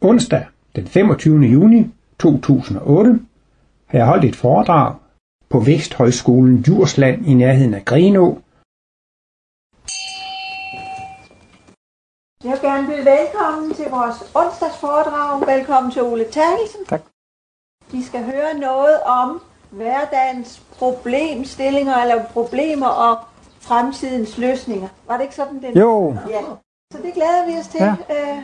Onsdag den 25. juni 2008 har jeg holdt et foredrag på Væksthøjskolen Djursland i nærheden af Grenå. Jeg vil gerne byde velkommen til vores onsdagsforedrag. Velkommen til Ole Terkelsen. Tak. Vi skal høre noget om hverdagens problemstillinger eller problemer og fremtidens løsninger. Var det ikke sådan, den? Jo, Ja. Så det glæder vi os til. Ja. Øh,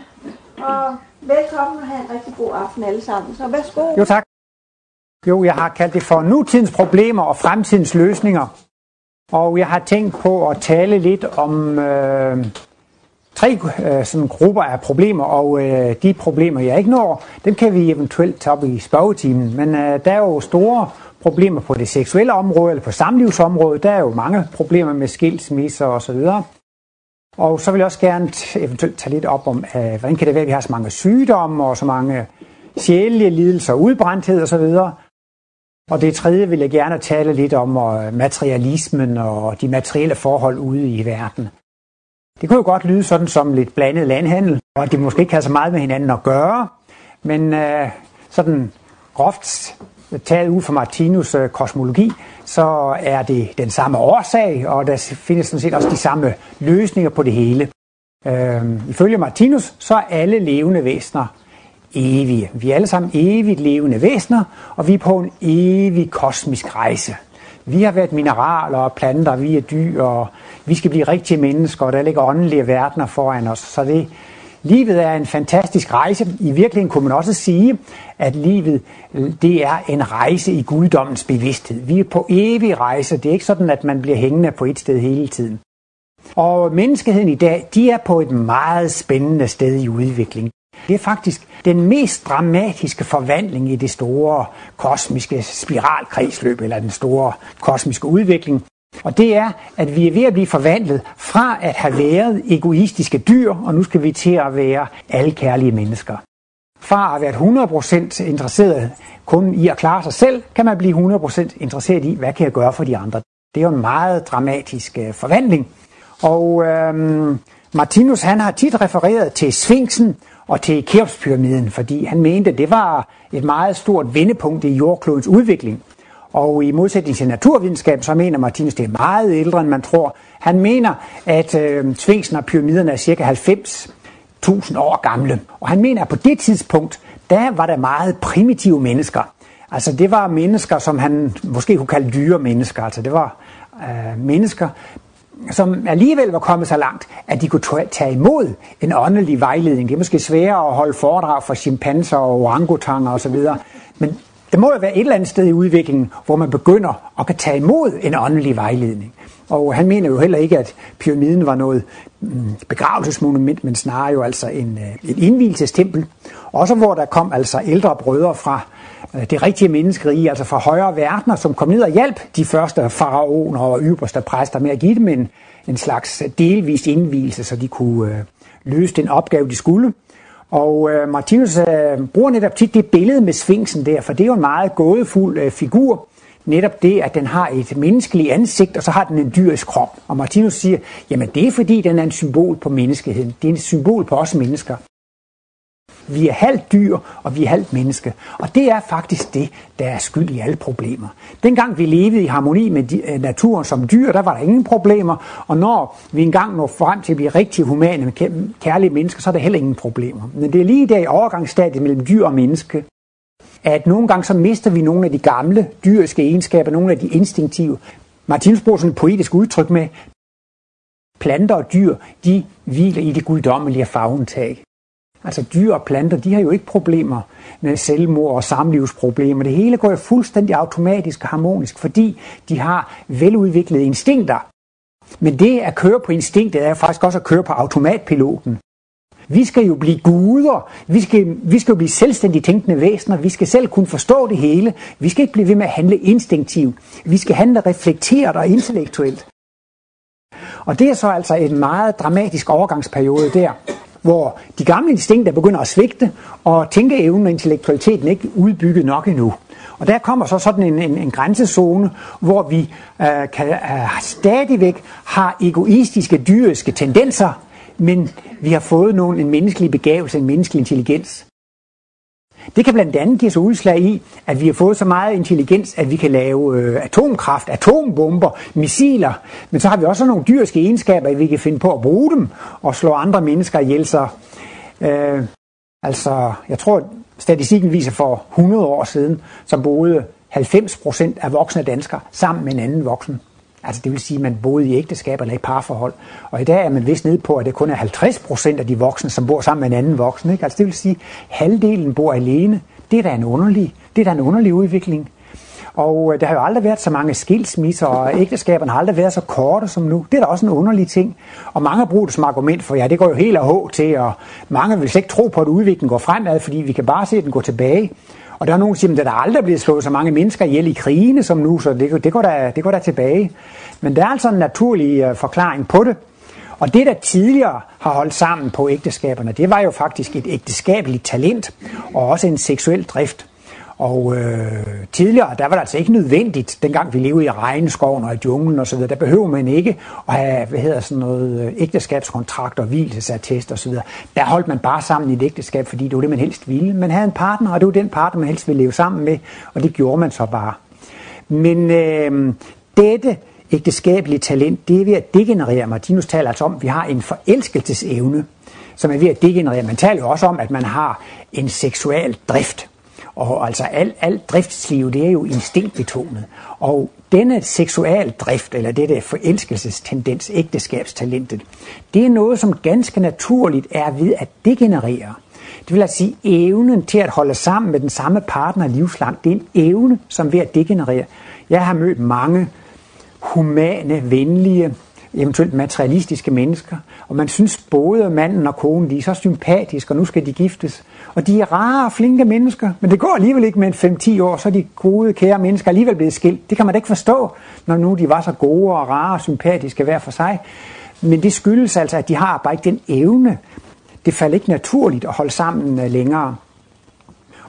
og velkommen og have en rigtig god aften alle sammen. Så værsgo. jo tak. Jo, jeg har kaldt det for nutidens problemer og fremtidens løsninger. Og jeg har tænkt på at tale lidt om øh, tre øh, sådan grupper af problemer, og øh, de problemer, jeg ikke når, dem kan vi eventuelt tage op i spørgetimen. Men øh, der er jo store problemer på det seksuelle område, eller på samlivsområdet. Der er jo mange problemer med skilsmisser osv. Og så og så vil jeg også gerne eventuelt tage lidt op om, øh, hvordan kan det være, at vi har så mange sygdomme og så mange sjælelige lidelser, udbrændthed osv. Og det tredje vil jeg gerne tale lidt om og materialismen og de materielle forhold ude i verden. Det kunne jo godt lyde sådan som lidt blandet landhandel, og at det måske ikke har så meget med hinanden at gøre, men øh, sådan groft taget ud fra Martinus øh, kosmologi, så er det den samme årsag, og der findes sådan set også de samme løsninger på det hele. Øh, ifølge Martinus, så er alle levende væsener evige. Vi er alle sammen evigt levende væsener, og vi er på en evig kosmisk rejse. Vi har været mineraler og planter, vi er dyr, og vi skal blive rigtige mennesker, og der ligger åndelige verdener foran os. Så det, livet er en fantastisk rejse. I virkeligheden kunne man også sige, at livet det er en rejse i guddommens bevidsthed. Vi er på evig rejse. Det er ikke sådan, at man bliver hængende på et sted hele tiden. Og menneskeheden i dag, de er på et meget spændende sted i udvikling. Det er faktisk den mest dramatiske forvandling i det store kosmiske spiralkredsløb, eller den store kosmiske udvikling. Og det er, at vi er ved at blive forvandlet fra at have været egoistiske dyr, og nu skal vi til at være alkærlige mennesker. Fra at være 100% interesseret kun i at klare sig selv, kan man blive 100% interesseret i, hvad kan jeg gøre for de andre. Det er jo en meget dramatisk øh, forvandling. Og øhm, Martinus han har tit refereret til Sphinxen og til Keopspyramiden, fordi han mente, at det var et meget stort vendepunkt i jordklodens udvikling. Og i modsætning til naturvidenskab, så mener Martinus, det er meget ældre, end man tror. Han mener, at øh, Tvingsen og pyramiderne er cirka 90.000 år gamle. Og han mener, at på det tidspunkt, der var der meget primitive mennesker. Altså det var mennesker, som han måske kunne kalde dyre mennesker. Altså det var øh, mennesker, som alligevel var kommet så langt, at de kunne tage imod en åndelig vejledning. Det er måske sværere at holde foredrag for chimpanser og orangutanger osv., men der må jo være et eller andet sted i udviklingen, hvor man begynder at kan tage imod en åndelig vejledning. Og han mener jo heller ikke, at pyramiden var noget mm, begravelsesmonument, men snarere jo altså en, øh, et indvielsestempel. Også hvor der kom altså ældre brødre fra øh, det rigtige menneskerige, altså fra højere verdener, som kom ned og hjalp de første faraoner og ypperste præster med at give dem en, en slags delvis indvielse, så de kunne øh, løse den opgave, de skulle. Og øh, Martinus øh, bruger netop tit det billede med sfinksen der, for det er jo en meget gådefuld øh, figur. Netop det, at den har et menneskeligt ansigt, og så har den en dyrisk krop. Og Martinus siger, jamen det er fordi, den er en symbol på menneskeheden. Det er en symbol på os mennesker. Vi er halvt dyr, og vi er halvt menneske. Og det er faktisk det, der er skyld i alle problemer. Dengang vi levede i harmoni med øh, naturen som dyr, der var der ingen problemer. Og når vi engang når frem til at blive rigtig humane med kærlige mennesker, så er der heller ingen problemer. Men det er lige der i overgangsstadiet mellem dyr og menneske, at nogle gange så mister vi nogle af de gamle dyriske egenskaber, nogle af de instinktive. Martinus bruger sådan et poetisk udtryk med, planter og dyr, de hviler i det guddommelige fagentag. Altså dyr og planter, de har jo ikke problemer med selvmord og samlivsproblemer. Det hele går jo fuldstændig automatisk og harmonisk, fordi de har veludviklede instinkter. Men det at køre på instinktet er faktisk også at køre på automatpiloten. Vi skal jo blive guder. Vi skal, vi skal jo blive selvstændigt tænkende væsener. Vi skal selv kunne forstå det hele. Vi skal ikke blive ved med at handle instinktivt. Vi skal handle reflekteret og intellektuelt. Og det er så altså en meget dramatisk overgangsperiode der, hvor de gamle instinkter begynder at svigte, og tænkeevnen og intellektualiteten ikke udbygget nok endnu. Og der kommer så sådan en, en, en grænsezone, hvor vi øh, kan, øh, stadigvæk har egoistiske, dyriske tendenser, men vi har fået nogen, en menneskelig begavelse, en menneskelig intelligens. Det kan blandt andet give sig udslag i, at vi har fået så meget intelligens, at vi kan lave øh, atomkraft, atombomber, missiler, men så har vi også nogle dyrske egenskaber, at vi kan finde på at bruge dem og slå andre mennesker ihjel. Så, øh, altså, jeg tror, statistikken viser for 100 år siden, så boede 90 procent af voksne danskere sammen med en anden voksen. Altså det vil sige, at man boede i ægteskab eller i parforhold. Og i dag er man vist nede på, at det kun er 50 procent af de voksne, som bor sammen med en anden voksen. Ikke? Altså det vil sige, at halvdelen bor alene. Det er da en underlig, det er da en underlig udvikling. Og øh, der har jo aldrig været så mange skilsmisser, og ægteskaberne har aldrig været så korte som nu. Det er da også en underlig ting. Og mange bruger det som argument for, ja, det går jo helt af til, og mange vil slet ikke tro på, at udviklingen går fremad, fordi vi kan bare se, at den går tilbage. Og der er nogen, der siger, at der er aldrig blevet slået så mange mennesker ihjel i krigene som nu, så det, det, går da, det går da tilbage. Men der er altså en naturlig uh, forklaring på det. Og det, der tidligere har holdt sammen på ægteskaberne, det var jo faktisk et ægteskabeligt talent og også en seksuel drift. Og øh, tidligere, der var det altså ikke nødvendigt, dengang vi levede i regnskoven og i junglen osv., der behøver man ikke at have, hvad hedder sådan noget, øh, ægteskabskontrakt og hvilesattest osv. Der holdt man bare sammen i et ægteskab, fordi det var det, man helst ville. Man havde en partner, og det var den partner, man helst ville leve sammen med, og det gjorde man så bare. Men øh, dette ægteskabelige talent, det er ved at degenerere. Martinus taler altså om, at vi har en forelskelsesevne, som er ved at degenerere. Man taler jo også om, at man har en seksuel drift. Og altså alt, alt driftsliv, det er jo instinktbetonet. Og denne seksual drift, eller det der forelskelsestendens, ægteskabstalentet, det er noget, som ganske naturligt er ved at degenerere. Det vil altså sige, evnen til at holde sammen med den samme partner livslangt, det er en evne, som ved at degenerere. Jeg har mødt mange humane, venlige, eventuelt materialistiske mennesker, og man synes både manden og konen, de er så sympatiske, og nu skal de giftes. Og de er rare, flinke mennesker, men det går alligevel ikke med en 5-10 år, så er de gode, kære mennesker alligevel blevet skilt. Det kan man da ikke forstå, når nu de var så gode og rare og sympatiske hver for sig. Men det skyldes altså, at de har bare ikke den evne. Det falder ikke naturligt at holde sammen øh, længere.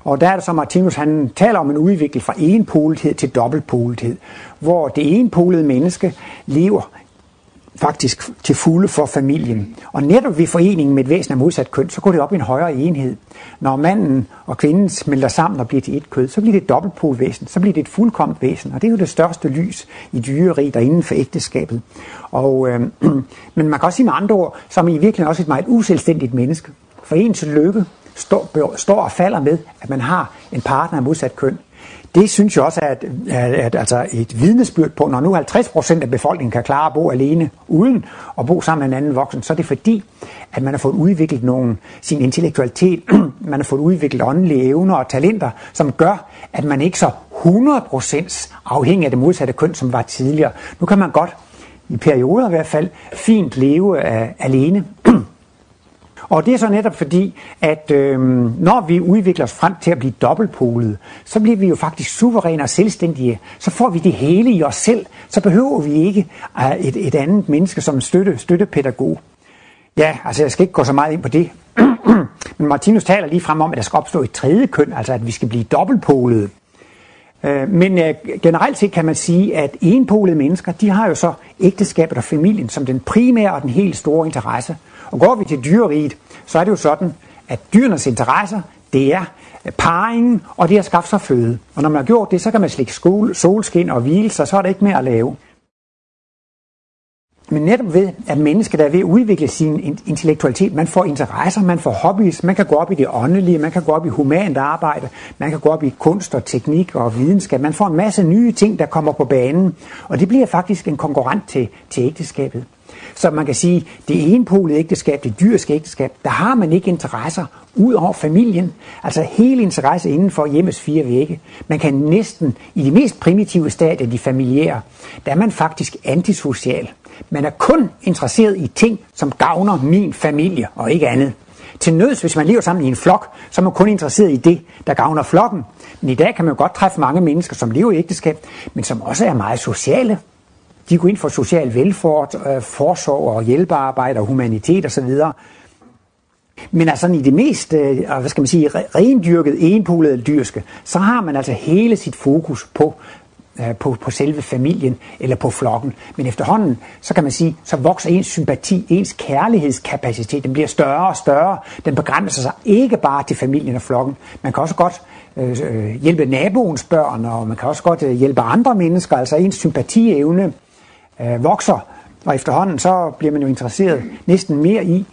Og der er det så Martinus, han taler om en udvikling fra enpolethed til dobbeltpolethed, hvor det enpolede menneske lever faktisk til fulde for familien. Og netop ved foreningen med et væsen af modsat køn, så går det op i en højere enhed. Når manden og kvinden smelter sammen og bliver til et kød, så bliver det et dobbeltpolvæsen, så bliver det et fuldkomt væsen. Og det er jo det største lys i dyreriet og inden for ægteskabet. Og, øh, men man kan også sige med andre ord, som i virkeligheden også et meget uselvstændigt menneske. For ens lykke står, står og falder med, at man har en partner af modsat køn. Det synes jeg også er at, at, at, altså et vidnesbyrd på, når nu 50 procent af befolkningen kan klare at bo alene uden at bo sammen med en anden voksen, så er det fordi, at man har fået udviklet nogle, sin intellektualitet, man har fået udviklet åndelige evner og talenter, som gør, at man ikke så 100 procent afhængig af det modsatte køn, som var tidligere. Nu kan man godt, i perioder i hvert fald, fint leve uh, alene. Og det er så netop fordi, at øh, når vi udvikler os frem til at blive dobbeltpolet, så bliver vi jo faktisk suveræne og selvstændige. Så får vi det hele i os selv. Så behøver vi ikke uh, et, et andet menneske som støtte, støttepædagog. Ja, altså jeg skal ikke gå så meget ind på det. Men Martinus taler lige frem om, at der skal opstå et tredje køn, altså at vi skal blive dobbeltpolede. Øh, men øh, generelt set kan man sige, at enpolede mennesker, de har jo så ægteskabet og familien som den primære og den helt store interesse. Og går vi til dyreriet, så er det jo sådan, at dyrenes interesser, det er øh, parringen, og det er at skaffe sig føde. Og når man har gjort det, så kan man slikke skole, solskin og hvile sig, så er der ikke mere at lave. Men netop ved, at mennesket er ved at udvikle sin intellektualitet, man får interesser, man får hobbies, man kan gå op i det åndelige, man kan gå op i humant arbejde, man kan gå op i kunst og teknik og videnskab, man får en masse nye ting, der kommer på banen, og det bliver faktisk en konkurrent til, til ægteskabet. Så man kan sige, det enpolede ægteskab, det dyriske ægteskab, der har man ikke interesser ud over familien. Altså hele interesse inden for hjemmes fire vægge. Man kan næsten, i de mest primitive stadier, de familiære, der er man faktisk antisocial. Man er kun interesseret i ting, som gavner min familie og ikke andet. Til nøds, hvis man lever sammen i en flok, så er man kun interesseret i det, der gavner flokken. Men i dag kan man jo godt træffe mange mennesker, som lever i ægteskab, men som også er meget sociale. De går ind for social velfærd, øh, forsorg og hjælpearbejde og humanitet osv. Men altså i det mest, øh, hvad skal man sige, rendyrket, enpolede dyrske, så har man altså hele sit fokus på øh, på, på selve familien eller på flokken. Men efterhånden, så kan man sige, så vokser ens sympati, ens kærlighedskapacitet, den bliver større og større. Den begrænser sig ikke bare til familien og flokken. Man kan også godt øh, øh hjælpe naboens børn, og man kan også godt øh, hjælpe andre mennesker. Altså ens sympatievne øh, vokser, og efterhånden så bliver man jo interesseret næsten mere i,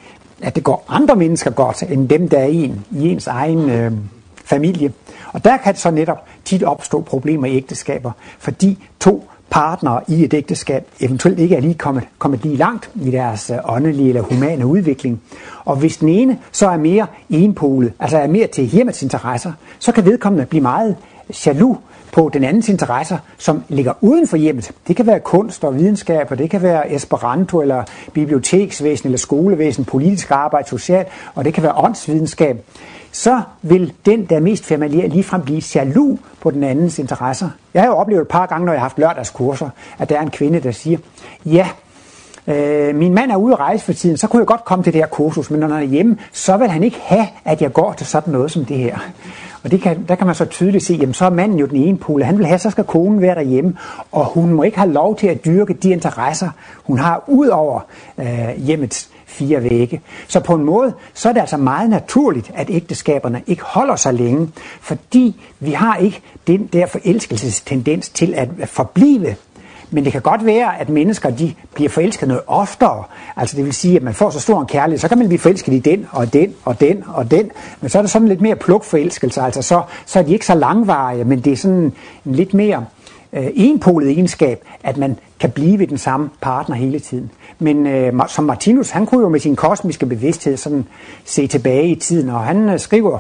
at det går andre mennesker godt, end dem, der er en i ens egen øh, familie. Og der kan så netop tit opstå problemer i ægteskaber, fordi to partnere i et ægteskab eventuelt ikke er lige kommet, kommet lige langt i deres øh, åndelige eller humane udvikling. Og hvis den ene så er mere enpolet, altså er mere til hjemmets interesser, så kan vedkommende blive meget jaloux på den andens interesser, som ligger uden for hjemmet. Det kan være kunst og videnskab, og det kan være esperanto, eller biblioteksvæsen, eller skolevæsen, politisk arbejde, social, og det kan være åndsvidenskab. Så vil den, der er mest familiær, ligefrem blive jaloux på den andens interesser. Jeg har jo oplevet et par gange, når jeg har haft lørdagskurser, at der er en kvinde, der siger, ja, øh, min mand er ude at rejse for tiden, så kunne jeg godt komme til det her kursus, men når han er hjemme, så vil han ikke have, at jeg går til sådan noget som det her. Og det kan, der kan man så tydeligt se, jamen så er manden jo den ene pole. Han vil have, så skal konen være derhjemme, og hun må ikke have lov til at dyrke de interesser, hun har ud over øh, hjemmets fire vægge. Så på en måde, så er det altså meget naturligt, at ægteskaberne ikke holder sig længe, fordi vi har ikke den der forelskelsestendens til at forblive men det kan godt være, at mennesker de bliver forelsket noget oftere. Altså det vil sige, at man får så stor en kærlighed, så kan man blive forelsket i den og den og den og den. Men så er der sådan lidt mere plukforelskelse. Altså så, så er de ikke så langvarige, men det er sådan en lidt mere øh, enpolet egenskab, at man kan blive ved den samme partner hele tiden. Men øh, som Martinus, han kunne jo med sin kosmiske bevidsthed sådan se tilbage i tiden, og han øh, skriver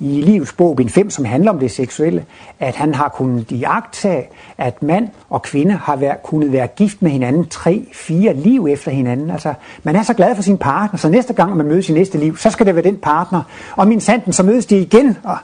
i livets bog, bind 5, som handler om det seksuelle, at han har kunnet iagtage, at mand og kvinde har været, kunnet være gift med hinanden tre, fire liv efter hinanden. Altså, man er så glad for sin partner, så næste gang man mødes i næste liv, så skal det være den partner. Og min sanden, så mødes de igen. Og,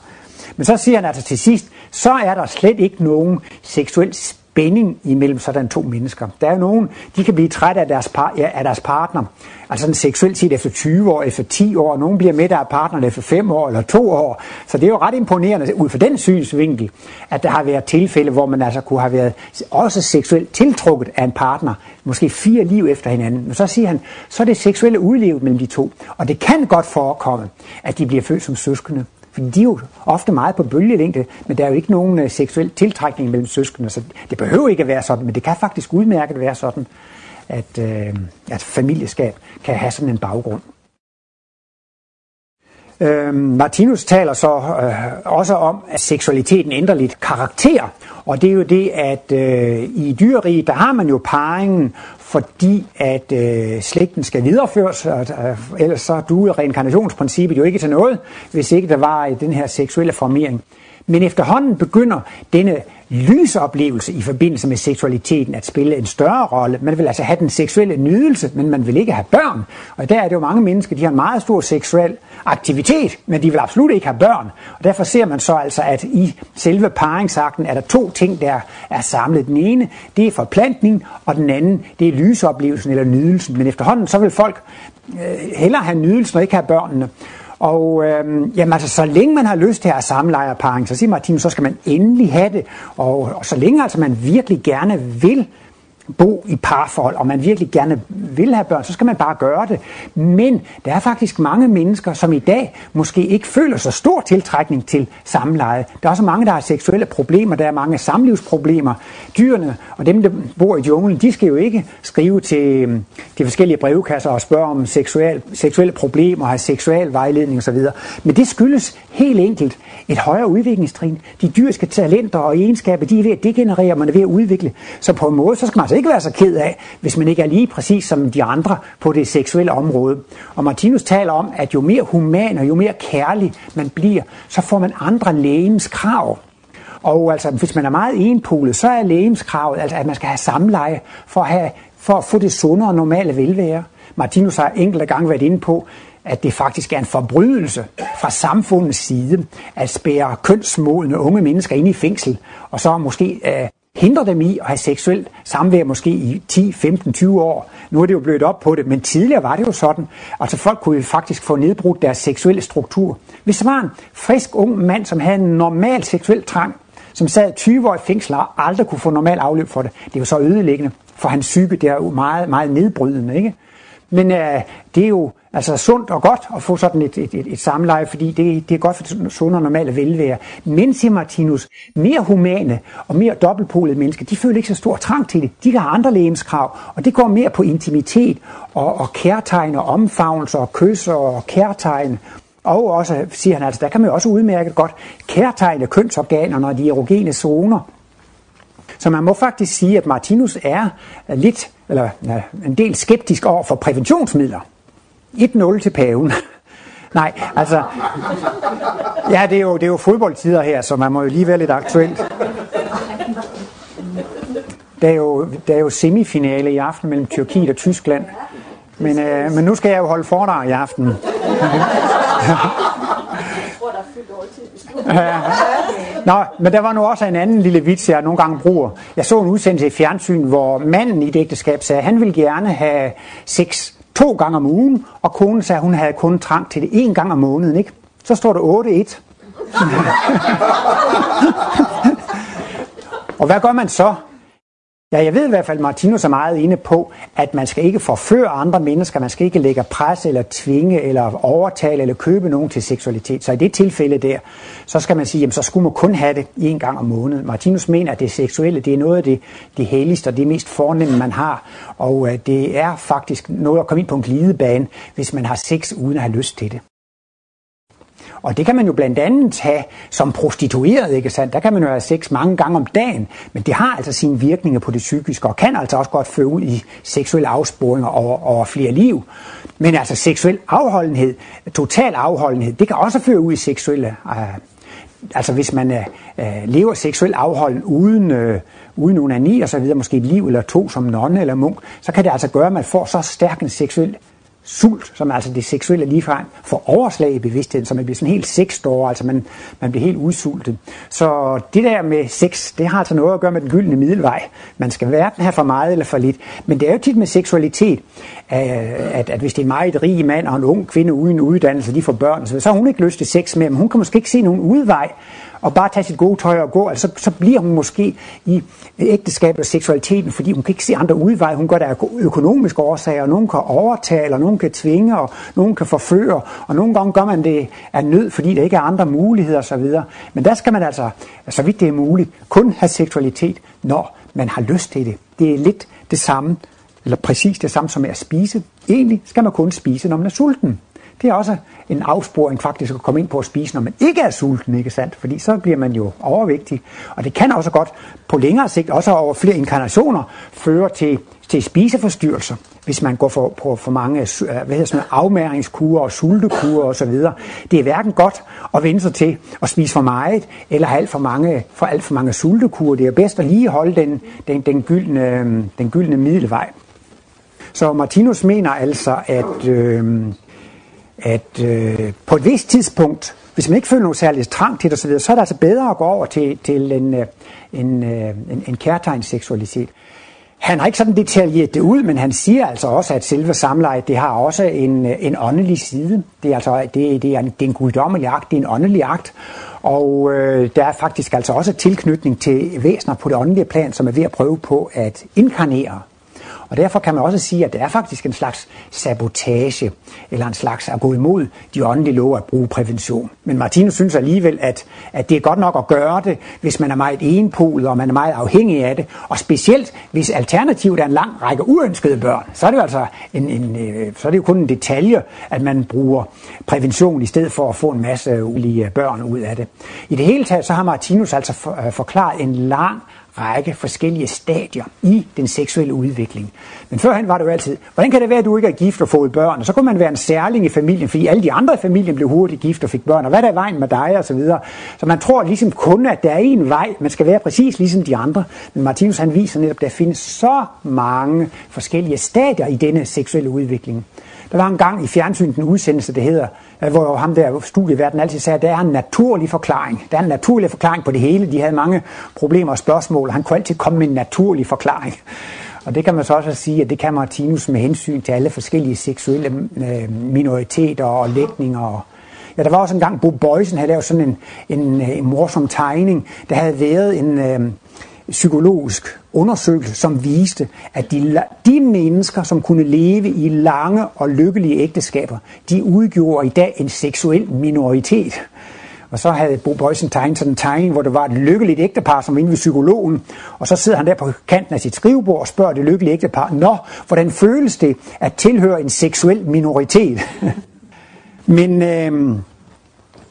men så siger han altså til sidst, så er der slet ikke nogen seksuel spænding imellem sådan to mennesker. Der er jo nogen, de kan blive trætte af deres, par, ja, af deres partner, altså sådan seksuelt set efter 20 år, efter 10 år, nogen bliver med af partneren efter 5 år eller 2 år. Så det er jo ret imponerende ud fra den synsvinkel, at der har været tilfælde, hvor man altså kunne have været også seksuelt tiltrukket af en partner, måske fire liv efter hinanden. Men så siger han, så er det seksuelle udlevet mellem de to. Og det kan godt forekomme, at de bliver født som søskende. Fordi de er jo ofte meget på bølgelængde, men der er jo ikke nogen øh, seksuel tiltrækning mellem søskende, så det behøver ikke at være sådan, men det kan faktisk udmærket være sådan, at, øh, at familieskab kan have sådan en baggrund. Øh, Martinus taler så øh, også om, at seksualiteten ændrer lidt karakter, og det er jo det, at øh, i dyreriget, der har man jo parringen fordi at øh, slægten skal videreføres, og, øh, ellers så duer reinkarnationsprincippet jo ikke til noget, hvis ikke der var den her seksuelle formering. Men efterhånden begynder denne lysoplevelse i forbindelse med seksualiteten at spille en større rolle. Man vil altså have den seksuelle nydelse, men man vil ikke have børn. Og der er det jo mange mennesker, de har en meget stor seksuel aktivitet, men de vil absolut ikke have børn. Og derfor ser man så altså, at i selve paringsakten er der to ting, der er samlet. Den ene, det er forplantning, og den anden, det er lysoplevelsen eller nydelsen. Men efterhånden, så vil folk øh, hellere have nydelsen og ikke have børnene. Og øh, jamen, altså, så længe man har lyst til at have så siger Martin, så skal man endelig have det. Og, og så længe altså man virkelig gerne vil bo i parforhold, og man virkelig gerne vil have børn, så skal man bare gøre det. Men der er faktisk mange mennesker, som i dag måske ikke føler så stor tiltrækning til samleje. Der er også mange, der har seksuelle problemer, der er mange samlivsproblemer. Dyrene og dem, der bor i junglen, de skal jo ikke skrive til øhm, de forskellige brevkasser og spørge om seksuel, seksuelle problemer, have seksuel vejledning osv. Men det skyldes helt enkelt et højere udviklingstrin. De dyriske talenter og egenskaber, de er ved at degenerere, man er ved at udvikle. Så på en måde, så skal man altså ikke være så ked af, hvis man ikke er lige præcis som de andre på det seksuelle område. Og Martinus taler om, at jo mere human og jo mere kærlig man bliver, så får man andre lægens krav. Og altså, hvis man er meget enpolet, så er lægemskravet, altså, at man skal have samleje for at, have, for at få det sundere og normale velvære. Martinus har enkelte gange været inde på, at det faktisk er en forbrydelse fra samfundets side at spære kønsmodende unge mennesker ind i fængsel, og så måske øh, hindrer dem i at have seksuelt samvær måske i 10, 15, 20 år. Nu er det jo blødt op på det, men tidligere var det jo sådan. Altså folk kunne jo faktisk få nedbrudt deres seksuelle struktur. Hvis der var en frisk ung mand, som havde en normal seksuel trang, som sad 20 år i fængsel og aldrig kunne få normal afløb for det. Det er jo så ødelæggende for hans psyke, det er jo meget, meget nedbrydende, ikke? Men øh, det er jo altså sundt og godt at få sådan et, et, et, et samleje, fordi det, det er godt for sund og normale velvære. Men, siger Martinus, mere humane og mere dobbeltpolede mennesker, de føler ikke så stor trang til det. De har andre lægenskrav, og det går mere på intimitet og, og kærtegn og omfavnelse og kysser og kærtegn. Og også, siger han altså, der kan man jo også udmærket godt kærtegne kønsorganerne og de erogene zoner. Så man må faktisk sige, at Martinus er lidt, eller en del skeptisk over for præventionsmidler. 1-0 til paven. Nej, altså, ja, det er, jo, det er jo fodboldtider her, så man må jo lige være lidt aktuelt. Der er jo, der er jo semifinale i aften mellem Tyrkiet og Tyskland. Men, øh, men nu skal jeg jo holde foredrag i aften. Nå, men der var nu også en anden lille vits, jeg nogle gange bruger. Jeg så en udsendelse i fjernsyn, hvor manden i et ægteskab sagde, at han ville gerne have sex to gange om ugen, og konen sagde, at hun havde kun trang til det en gang om måneden. Ikke? Så står der 8-1. og hvad gør man så? Ja, jeg ved i hvert fald, Martinus er meget inde på, at man skal ikke forføre andre mennesker, man skal ikke lægge pres eller tvinge eller overtale eller købe nogen til seksualitet. Så i det tilfælde der, så skal man sige, jamen så skulle man kun have det en gang om måneden. Martinus mener, at det seksuelle, det er noget af det, det helligste og det mest fornemme, man har. Og øh, det er faktisk noget at komme ind på en glidebane, hvis man har sex uden at have lyst til det. Og det kan man jo blandt andet have som prostitueret, ikke sandt? Der kan man jo have sex mange gange om dagen, men det har altså sine virkninger på det psykiske, og kan altså også godt føre ud i seksuelle afsporinger over, over flere liv. Men altså seksuel afholdenhed, total afholdenhed, det kan også føre ud i seksuelle... øh, altså hvis man øh, øh, lever seksuelt afholden uden, øh, uden onani og så videre, måske et liv eller to som nonne eller munk, så kan det altså gøre, at man får så stærk en seksuel sult, som er altså det seksuelle ligefrem, får overslag i bevidstheden, så man bliver sådan helt sexstor, altså man, man bliver helt udsultet. Så det der med sex, det har altså noget at gøre med den gyldne middelvej. Man skal hverken have for meget eller for lidt. Men det er jo tit med seksualitet, øh, at, at hvis det er en meget rig mand og en ung kvinde uden uddannelse, de får børn, så har hun ikke lyst til sex med, men hun kan måske ikke se nogen udvej og bare tage sit gode tøj og gå, altså, så, så bliver hun måske i ægteskabet og seksualiteten, fordi hun kan ikke se andre udveje. Hun gør det af økonomiske årsager, og nogen kan overtale, og nogen kan tvinge, og nogen kan forføre, og nogle gange gør man det af nød, fordi der ikke er andre muligheder osv. Men der skal man altså, så vidt det er muligt, kun have seksualitet, når man har lyst til det. Det er lidt det samme, eller præcis det samme som at spise. Egentlig skal man kun spise, når man er sulten. Det er også en afsporing faktisk at komme ind på at spise, når man ikke er sulten, ikke sandt? Fordi så bliver man jo overvægtig. Og det kan også godt på længere sigt, også over flere inkarnationer, føre til, til spiseforstyrrelser, hvis man går for, på for mange øh, hvad hedder sådan, afmæringskurer og sultekurer osv. Det er hverken godt at vende sig til at spise for meget, eller have alt for mange, for alt for mange sultekurer. Det er bedst at lige holde den, den, den, gyldne, den gyldne middelvej. Så Martinus mener altså, at øh, at øh, på et vist tidspunkt, hvis man ikke føler nogen særlig trang til det osv., så er det altså bedre at gå over til, til en, øh, øh, en, en, en, en kærtegnsseksualitet. Han har ikke sådan detaljeret det ud, men han siger altså også, at selve samlejet, det har også en, øh, en åndelig side. Det er altså det, det er, en, det er en guddommelig akt, det er en åndelig akt. Og øh, der er faktisk altså også tilknytning til væsener på det åndelige plan, som er ved at prøve på at inkarnere og derfor kan man også sige, at det er faktisk en slags sabotage, eller en slags at gå imod de åndelige love at bruge prævention. Men Martinus synes alligevel, at, at det er godt nok at gøre det, hvis man er meget enpolet, og man er meget afhængig af det. Og specielt, hvis alternativet er en lang række uønskede børn, så er det jo altså en, en, øh, så er det jo kun en detalje, at man bruger prævention i stedet for at få en masse ulige børn ud af det. I det hele taget, så har Martinus altså øh, forklaret en lang række forskellige stadier i den seksuelle udvikling. Men førhen var det jo altid, hvordan kan det være, at du ikke er gift og fået børn? Og så kunne man være en særling i familien, fordi alle de andre i familien blev hurtigt gift og fik børn. Og hvad er der vejen med dig? Og så videre. Så man tror ligesom kun, at der er en vej. Man skal være præcis ligesom de andre. Men Martinus han viser netop, at der findes så mange forskellige stadier i denne seksuelle udvikling. Der var en gang i fjernsynet en udsendelse, det hedder, øh, hvor ham der studieverden altid sagde, at der er en naturlig forklaring. Der er en naturlig forklaring på det hele. De havde mange problemer og spørgsmål, han kunne altid komme med en naturlig forklaring. Og det kan man så også sige, at det kan Martinus med hensyn til alle forskellige seksuelle øh, minoriteter og lægninger. Ja, der var også engang, Bo Boysen havde lavet sådan en, en, øh, en morsom tegning. Der havde været en øh, psykologisk undersøgelse, som viste, at de, de mennesker, som kunne leve i lange og lykkelige ægteskaber, de udgjorde i dag en seksuel minoritet. Og så havde Bo Boysen tegnet sådan en tegning, hvor der var et lykkeligt ægtepar, som var inde ved psykologen. Og så sidder han der på kanten af sit skrivebord og spørger det lykkelige ægtepar, Nå, hvordan føles det at tilhøre en seksuel minoritet? Men øh,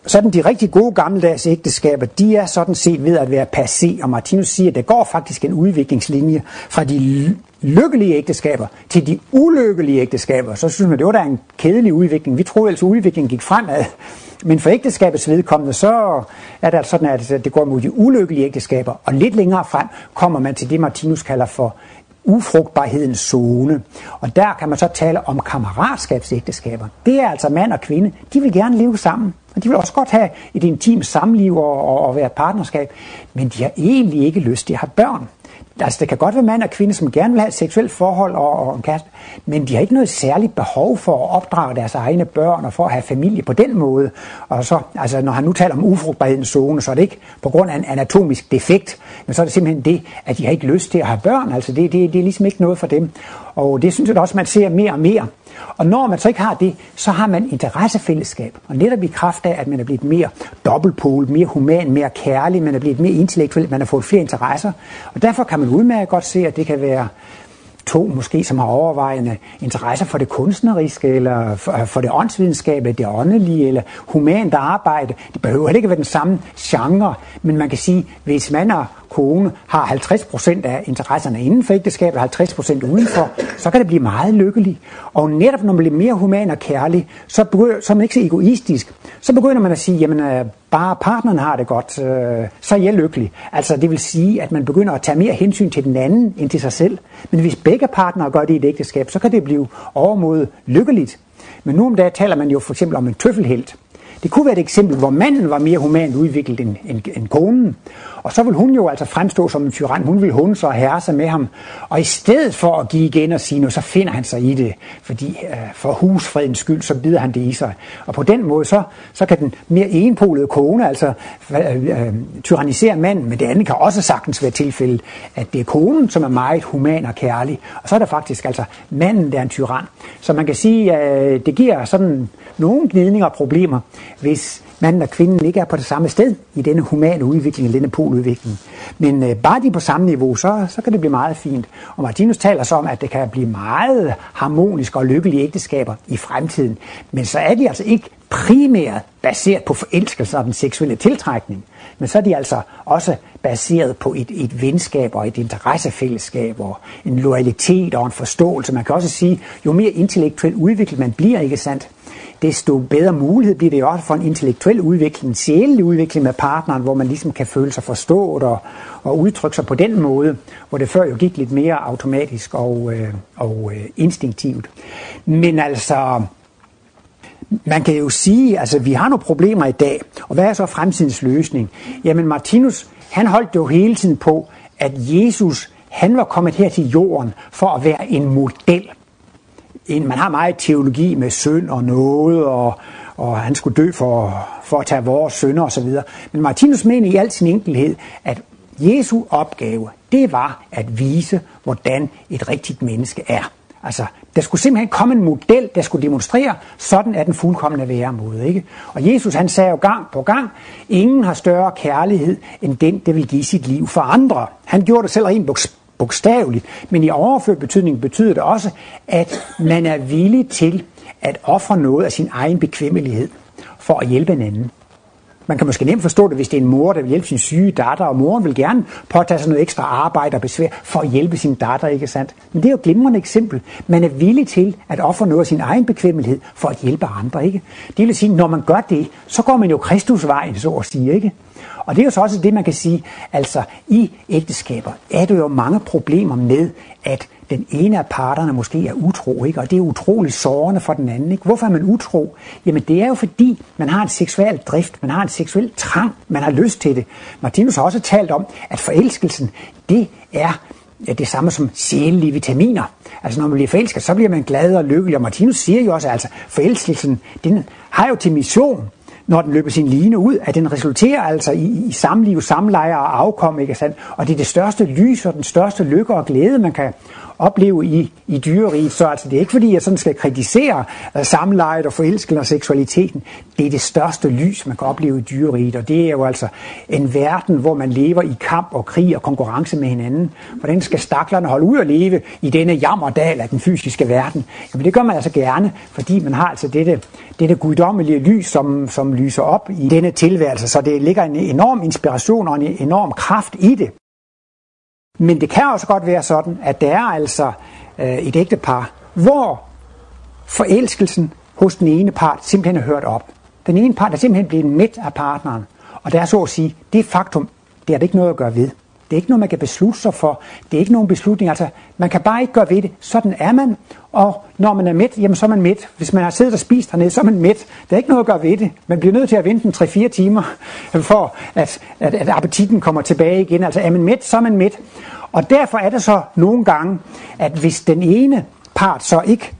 sådan de rigtig gode gammeldags ægteskaber, de er sådan set ved at være passé, og Martinus siger, at der går faktisk en udviklingslinje fra de lykkelige ægteskaber til de ulykkelige ægteskaber. Så synes man, det var da en kedelig udvikling. Vi troede altså, at udviklingen gik fremad. Men for ægteskabets vedkommende, så er det altså sådan, at det går mod de ulykkelige ægteskaber, og lidt længere frem kommer man til det, Martinus kalder for ufrugtbarhedens zone. Og der kan man så tale om kammeratskabsægteskaber. Det er altså mand og kvinde. De vil gerne leve sammen. Og de vil også godt have et intimt samliv og, og, og være et partnerskab. Men de har egentlig ikke lyst til at have børn. Altså, det kan godt være mand og kvinde, som gerne vil have et seksuelt forhold og, og en kæreste, men de har ikke noget særligt behov for at opdrage deres egne børn og for at have familie på den måde. Og så, altså, når han nu taler om ufrugtbarhedens zone, så er det ikke på grund af en anatomisk defekt, men så er det simpelthen det, at de har ikke lyst til at have børn. Altså, det, det, det er ligesom ikke noget for dem. Og det synes jeg også, man ser mere og mere. Og når man så ikke har det, så har man interessefællesskab. Og netop i kraft af, at man er blevet mere dobbeltpol, mere human, mere kærlig, man er blevet mere intellektuel, man har fået flere interesser. Og derfor kan man udmærket godt se, at det kan være to måske, som har overvejende interesse for det kunstneriske, eller for, for det åndsvidenskabelige, det åndelige, eller humant arbejde. Det behøver ikke være den samme genre, men man kan sige, hvis man er kone har 50% af interesserne inden for ægteskabet, 50% udenfor, så kan det blive meget lykkelig. Og netop når man bliver mere human og kærlig, så, begynder, så er man ikke så egoistisk. Så begynder man at sige, jamen øh, bare partneren har det godt, øh, så er jeg lykkelig. Altså det vil sige, at man begynder at tage mere hensyn til den anden end til sig selv. Men hvis begge partnere gør det i et ægteskab, så kan det blive overmod lykkeligt. Men nu om dagen taler man jo for eksempel om en tøffelhelt. Det kunne være et eksempel, hvor manden var mere humant udviklet end, end, end konen. Og så vil hun jo altså fremstå som en tyran. Hun vil hunde sig og herre sig med ham. Og i stedet for at give igen og sige noget, så finder han sig i det. Fordi øh, for husfredens skyld, så bider han det i sig. Og på den måde, så, så kan den mere enpolede kone altså øh, øh, tyrannisere manden. Men det andet kan også sagtens være tilfældet, at det er konen, som er meget human og kærlig. Og så er der faktisk altså manden, der er en tyran. Så man kan sige, at øh, det giver sådan nogle gnidninger og problemer, hvis manden og kvinden ikke er på det samme sted i denne humane udvikling, denne poludvikling. Men øh, bare de er på samme niveau, så, så kan det blive meget fint. Og Martinus taler så om, at det kan blive meget harmoniske og lykkelige ægteskaber i fremtiden. Men så er de altså ikke primært baseret på forelskelse og den seksuelle tiltrækning. Men så er de altså også baseret på et, et venskab og et interessefællesskab og en loyalitet og en forståelse. Man kan også sige, jo mere intellektuelt udviklet man bliver, ikke sandt, desto bedre mulighed bliver det også for en intellektuel udvikling, en sjælelig udvikling med partneren, hvor man ligesom kan føle sig forstået og, og udtrykke sig på den måde, hvor det før jo gik lidt mere automatisk og, øh, og øh, instinktivt. Men altså, man kan jo sige, altså vi har nogle problemer i dag, og hvad er så fremtidens løsning? Jamen Martinus, han holdt jo hele tiden på, at Jesus, han var kommet her til jorden for at være en model en, man har meget teologi med synd og noget, og, og han skulle dø for, for at tage vores synder osv. Men Martinus mener i al sin enkelhed, at Jesu opgave, det var at vise, hvordan et rigtigt menneske er. Altså, der skulle simpelthen komme en model, der skulle demonstrere, sådan er den fuldkommende væremåde. Ikke? Og Jesus han sagde jo gang på gang, ingen har større kærlighed end den, der vil give sit liv for andre. Han gjorde det selv rent bogstaveligt, men i overført betydning betyder det også, at man er villig til at ofre noget af sin egen bekvemmelighed for at hjælpe en anden. Man kan måske nemt forstå det, hvis det er en mor, der vil hjælpe sin syge datter, og moren vil gerne påtage sig noget ekstra arbejde og besvær for at hjælpe sin datter, ikke sandt? Men det er jo et glimrende eksempel. Man er villig til at ofre noget af sin egen bekvemmelighed for at hjælpe andre, ikke? Det vil sige, når man gør det, så går man jo Kristusvejen, så at sige, ikke? Og det er jo så også det, man kan sige, altså i ægteskaber er der jo mange problemer med, at den ene af parterne måske er utro, ikke? og det er utroligt sårende for den anden. Ikke? Hvorfor er man utro? Jamen det er jo fordi, man har en seksuel drift, man har en seksuel trang, man har lyst til det. Martinus har også talt om, at forelskelsen, det er det samme som sjælelige vitaminer. Altså når man bliver forelsket, så bliver man glad og lykkelig. Og Martinus siger jo også, at altså, forelskelsen den har jo til mission når den løber sin line ud, at den resulterer altså i, i samliv, samleje og afkom, ikke sandt? Og det er det største lys og den største lykke og glæde, man kan opleve i, i dyreriet. Så altså, det er ikke fordi, jeg sådan skal kritisere uh, samlejet og forelskelsen og seksualiteten. Det er det største lys, man kan opleve i dyreriet, og det er jo altså en verden, hvor man lever i kamp og krig og konkurrence med hinanden. Hvordan skal staklerne holde ud at leve i denne jammerdal af den fysiske verden? Jamen det gør man altså gerne, fordi man har altså dette, dette guddommelige lys, som, som lyser op i denne tilværelse, så det ligger en enorm inspiration og en enorm kraft i det. Men det kan også godt være sådan, at der er altså øh, et ægtepar, hvor forelskelsen hos den ene part simpelthen er hørt op. Den ene part er simpelthen blevet midt af partneren. Og der er så at sige, det faktum, det er det ikke noget at gøre ved. Det er ikke noget, man kan beslutte sig for. Det er ikke nogen beslutning. Altså, man kan bare ikke gøre ved det. Sådan er man. Og når man er midt, jamen så er man midt. Hvis man har siddet og spist hernede, så er man midt. Der er ikke noget at gøre ved det. Man bliver nødt til at vente en 3-4 timer, for at, at, at appetitten kommer tilbage igen. Altså er man midt, så er man midt. Og derfor er det så nogle gange, at hvis den ene part så ikke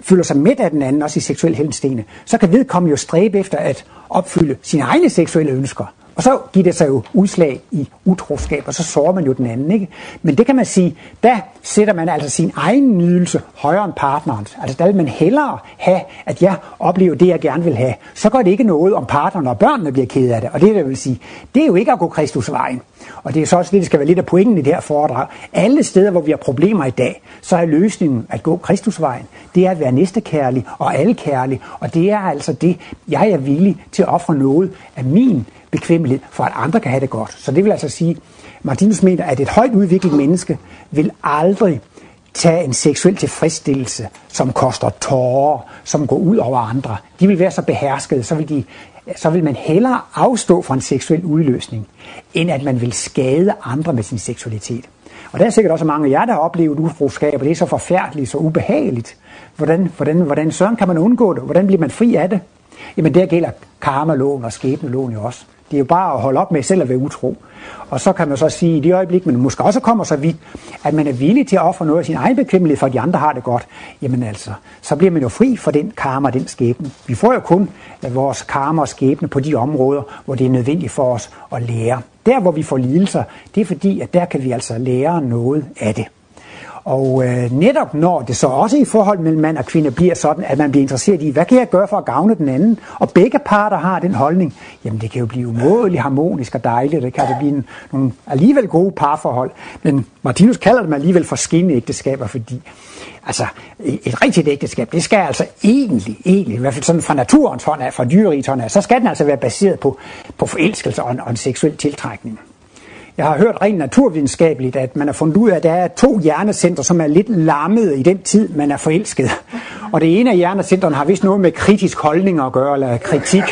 føler sig midt af den anden, også i seksuel henseende, så kan vedkommende jo stræbe efter at opfylde sine egne seksuelle ønsker. Og så giver det sig jo udslag i utroskab, og så sårer man jo den anden. Ikke? Men det kan man sige, der sætter man altså sin egen nydelse højere end partnerens. Altså der vil man hellere have, at jeg oplever det, jeg gerne vil have. Så går det ikke noget om partneren og børnene bliver ked af det. Og det, der vil sige, det er jo ikke at gå Kristus vejen. Og det er så også det, der skal være lidt af pointen i det her foredrag. Alle steder, hvor vi har problemer i dag, så er løsningen at gå Kristusvejen. Det er at være næstekærlig og alkærlig. Og det er altså det, jeg er villig til at ofre noget af min bekvemmelighed, for at andre kan have det godt. Så det vil altså sige, Martinus mener, at et højt udviklet menneske vil aldrig tage en seksuel tilfredsstillelse, som koster tårer, som går ud over andre. De vil være så beherskede, så vil, de, så vil man hellere afstå fra en seksuel udløsning, end at man vil skade andre med sin seksualitet. Og der er sikkert også mange af jer, der har oplevet utroskab, og det er så forfærdeligt, så ubehageligt. Hvordan, hvordan, hvordan søren kan man undgå det? Hvordan bliver man fri af det? Jamen der gælder karmaloven og skæbneloven jo også. Det er jo bare at holde op med selv at være utro. Og så kan man så sige, i det øjeblik, man måske også kommer så vidt, at man er villig til at ofre noget af sin egen bekvemmelighed, for at de andre har det godt, jamen altså, så bliver man jo fri for den karma og den skæbne. Vi får jo kun øh, vores karma og skæbne på de områder, hvor det er nødvendigt for os at lære. Der, hvor vi får lidelser, det er fordi, at der kan vi altså lære noget af det. Og øh, netop når det så også i forhold mellem mand og kvinde bliver sådan, at man bliver interesseret i, hvad kan jeg gøre for at gavne den anden? Og begge parter har den holdning, jamen det kan jo blive umådeligt harmonisk og dejligt, det kan det blive en, nogle alligevel gode parforhold. Men Martinus kalder dem alligevel for skinneægteskaber, fordi altså, et rigtigt ægteskab, det skal altså egentlig, egentlig, i hvert fald sådan fra naturens hånd af, fra dyrerigets hånd af, så skal den altså være baseret på, på forelskelse og en, og en seksuel tiltrækning. Jeg har hørt rent naturvidenskabeligt, at man har fundet ud af, at der er to hjernecenter, som er lidt lammede i den tid, man er forelsket. Og det ene af hjernecentrene har vist noget med kritisk holdning at gøre, eller kritik.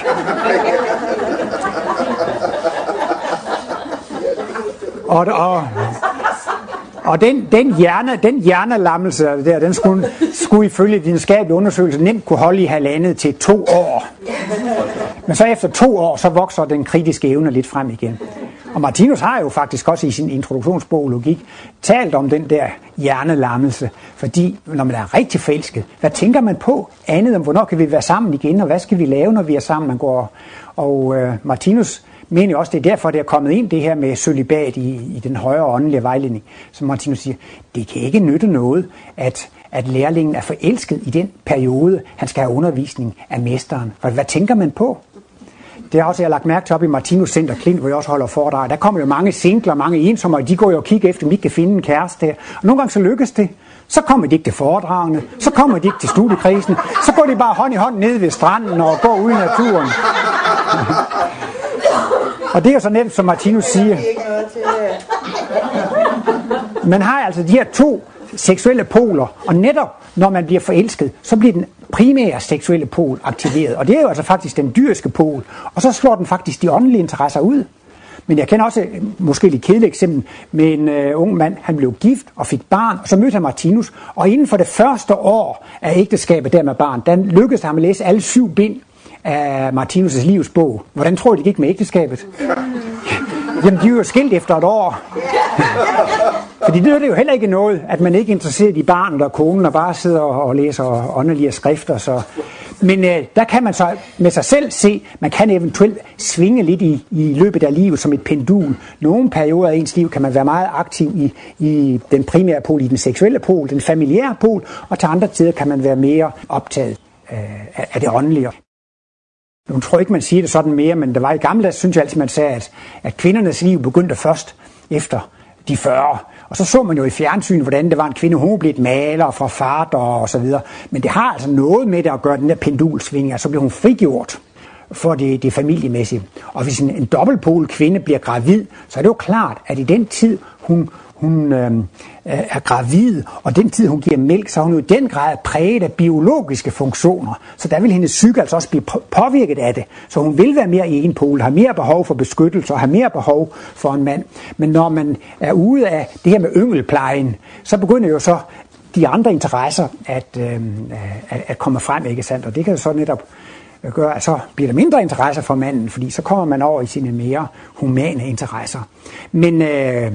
Og, og, og den, den, hjerne, den hjernelammelse der, den skulle, skulle ifølge videnskabelig undersøgelse nemt kunne holde i halvandet til to år. Men så efter to år, så vokser den kritiske evne lidt frem igen. Og Martinus har jo faktisk også i sin introduktionsbog Logik talt om den der hjernelammelse, fordi når man er rigtig forelsket, hvad tænker man på andet om, hvornår kan vi være sammen igen, og hvad skal vi lave, når vi er sammen, man går. Og øh, Martinus mener også, det er derfor, det er kommet ind det her med sølibat i, i den højere åndelige vejledning, som Martinus siger, det kan ikke nytte noget, at at lærlingen er forelsket i den periode, han skal have undervisning af mesteren. For hvad tænker man på? Det har også jeg lagt mærke til op i Martinus Center Klint, hvor jeg også holder foredrag. Der kommer jo mange singler, mange ensomme, og de går jo og kigger efter, om de kan finde en kæreste der. Og nogle gange så lykkes det. Så kommer de ikke til foredragene, så kommer de ikke til studiekrisen, så går de bare hånd i hånd ned ved stranden og går ud i naturen. og det er jo så nemt, som Martinus siger. Man har altså de her to seksuelle poler, og netop når man bliver forelsket, så bliver den primære seksuelle pol aktiveret, og det er jo altså faktisk den dyriske pol, og så slår den faktisk de åndelige interesser ud. Men jeg kender også måske lidt kedeligt eksempel med en øh, ung mand, han blev gift og fik barn, og så mødte han Martinus, og inden for det første år af ægteskabet der med barn, den lykkedes ham at læse alle syv bind af Martinus' livsbog. Hvordan tror I, det gik med ægteskabet? Jamen, de er jo skilt efter et år. Fordi det er det jo heller ikke noget, at man ikke er interesseret i barnet og konen og bare sidder og læser åndelige skrifter. Så Men øh, der kan man så med sig selv se, man kan eventuelt svinge lidt i, i løbet af livet som et pendul. Nogle perioder af ens liv kan man være meget aktiv i, i den primære pol, i den seksuelle pol, den familiære pol, og til andre tider kan man være mere optaget øh, af det åndelige. Nu tror jeg ikke, man siger det sådan mere, men der var i gamle dage, synes jeg altid, man sagde, at, at kvindernes liv begyndte først efter de 40. Og så så man jo i fjernsyn, hvordan det var en kvinde, hun blev et maler, forfatter og så videre. Men det har altså noget med det at gøre den der pendulsving, altså, så bliver hun frigjort for det, det familiemæssige. Og hvis en, en dobbeltpol kvinde bliver gravid, så er det jo klart, at i den tid, hun hun øh, er gravid, og den tid hun giver mælk, så er hun jo i den grad præget af biologiske funktioner. Så der vil hendes psyke altså også blive påvirket af det. Så hun vil være mere i en pol, har mere behov for beskyttelse og har mere behov for en mand. Men når man er ude af det her med yngelplejen, så begynder jo så de andre interesser at, øh, at, at komme frem, ikke sandt? Og det kan så netop gøre, at så bliver der mindre interesse for manden, fordi så kommer man over i sine mere humane interesser. Men øh,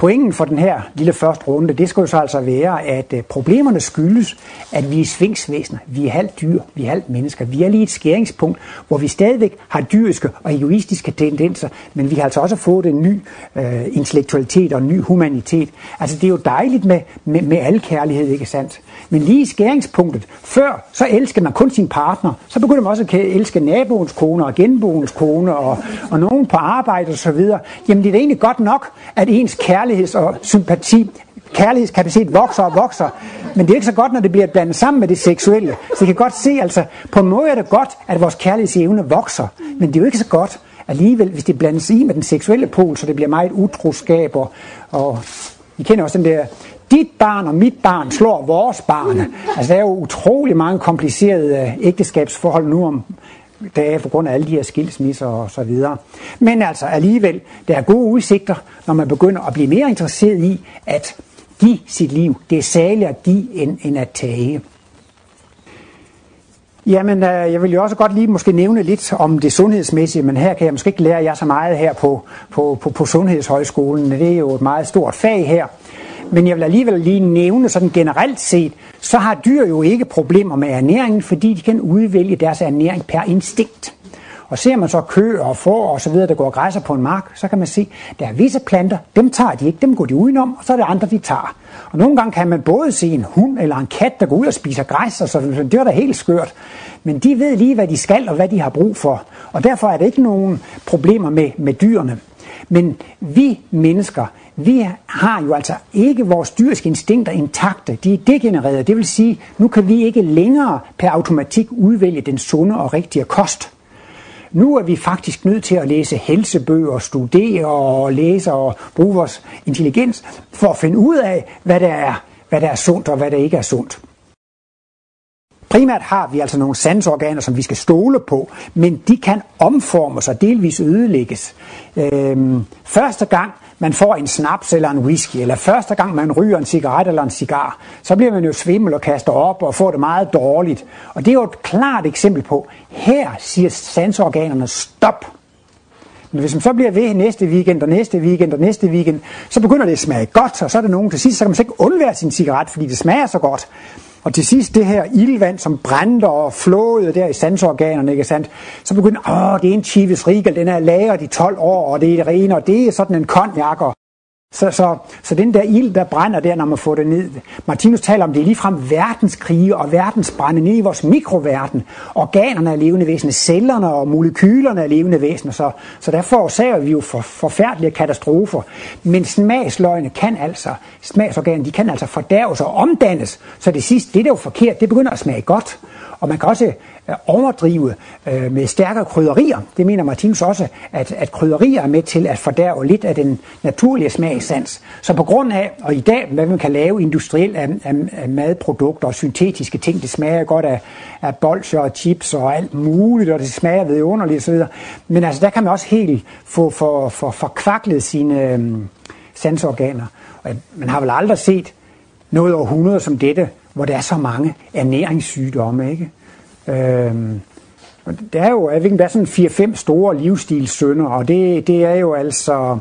Pointen for den her lille første runde, det skulle så altså være, at øh, problemerne skyldes, at vi er svingsvæsener. Vi er halvt dyr, vi er halvt mennesker. Vi er lige et skæringspunkt, hvor vi stadigvæk har dyriske og egoistiske tendenser, men vi har altså også fået en ny øh, intellektualitet og en ny humanitet. Altså det er jo dejligt med, med, med al kærlighed, ikke sandt? Men lige i skæringspunktet, før så elsker man kun sin partner, så begynder man også at elske naboens kone og genboens kone og, og nogen på arbejde osv. Jamen det er da egentlig godt nok, at ens kærligheds- og sympati kærlighedskapacitet vokser og vokser, men det er ikke så godt, når det bliver blandet sammen med det seksuelle. Så I kan godt se, altså på en måde er det godt, at vores kærlighedsevne vokser, men det er jo ikke så godt alligevel, hvis det blandes i med den seksuelle pol, så det bliver meget utroskab, og, og I kender også den der dit barn og mit barn slår vores barn. Altså, der er jo utrolig mange komplicerede øh, ægteskabsforhold nu om dage på grund af alle de her skilsmisser og så videre. Men altså alligevel, der er gode udsigter, når man begynder at blive mere interesseret i at give sit liv. Det er særligt at give end, end at tage. Jamen, øh, jeg vil jo også godt lige måske nævne lidt om det sundhedsmæssige, men her kan jeg måske ikke lære jer så meget her på, på, på, på Sundhedshøjskolen. Det er jo et meget stort fag her. Men jeg vil alligevel lige nævne sådan generelt set, så har dyr jo ikke problemer med ernæringen, fordi de kan udvælge deres ernæring per instinkt. Og ser man så køer og får og så videre, der går græsser på en mark, så kan man se, at der er visse planter, dem tager de ikke, dem går de udenom, og så er der andre, de tager. Og nogle gange kan man både se en hund eller en kat, der går ud og spiser græs, og så det er da helt skørt. Men de ved lige, hvad de skal og hvad de har brug for. Og derfor er der ikke nogen problemer med, med dyrene. Men vi mennesker, vi har jo altså ikke vores dyriske instinkter intakte. De er degenererede. Det vil sige, nu kan vi ikke længere per automatik udvælge den sunde og rigtige kost. Nu er vi faktisk nødt til at læse helsebøger, studere og læse og bruge vores intelligens for at finde ud af, hvad der er, hvad der er sundt og hvad der ikke er sundt. Primært har vi altså nogle sansorganer, som vi skal stole på, men de kan omformes og delvis ødelægges. Øhm, første gang man får en snaps eller en whisky, eller første gang man ryger en cigaret eller en cigar, så bliver man jo svimmel og kaster op og får det meget dårligt. Og det er jo et klart eksempel på, her siger sansorganerne stop. Men hvis man så bliver ved næste weekend og næste weekend og næste weekend, så begynder det at smage godt, og så er det nogen til sidst, så kan man så ikke undvære sin cigaret, fordi det smager så godt. Og til sidst det her ildvand, som brændte og flåede der i sansorganerne, ikke sandt? Så begyndte, åh, det er en Chivas Regal, den er lagret i 12 år, og det er rene, og det er sådan en konjakker. Så, så, så den der ild, der brænder der, når man får det ned. Martinus taler om, det er ligefrem verdenskrige og verdensbrænde ned i vores mikroverden. Organerne er levende væsener, cellerne og molekylerne er levende væsener, så, så der forårsager vi jo for, forfærdelige katastrofer. Men smagsløgene kan altså, smagsorganerne, de kan altså fordærves og omdannes, så det sidste, det der er jo forkert, det begynder at smage godt. Og man kan også øh, overdrive øh, med stærkere krydderier. Det mener Martinus også, at, at krydderier er med til at fordærve lidt af den naturlige smagsans. Så på grund af, og i dag, hvad man kan lave industrielt af, af, af madprodukter og syntetiske ting, det smager godt af, af bolcher og chips og alt muligt, og det smager vidunderligt osv. Men altså, der kan man også helt få for, for, for kvaklet sine øh, sansorganer. Og man har vel aldrig set noget århundrede som dette, hvor der er så mange ernæringssygdomme, ikke? Øhm, der er jo, jeg ved ikke, der er sådan 4-5 store livsstilssynder, og det, det er jo altså,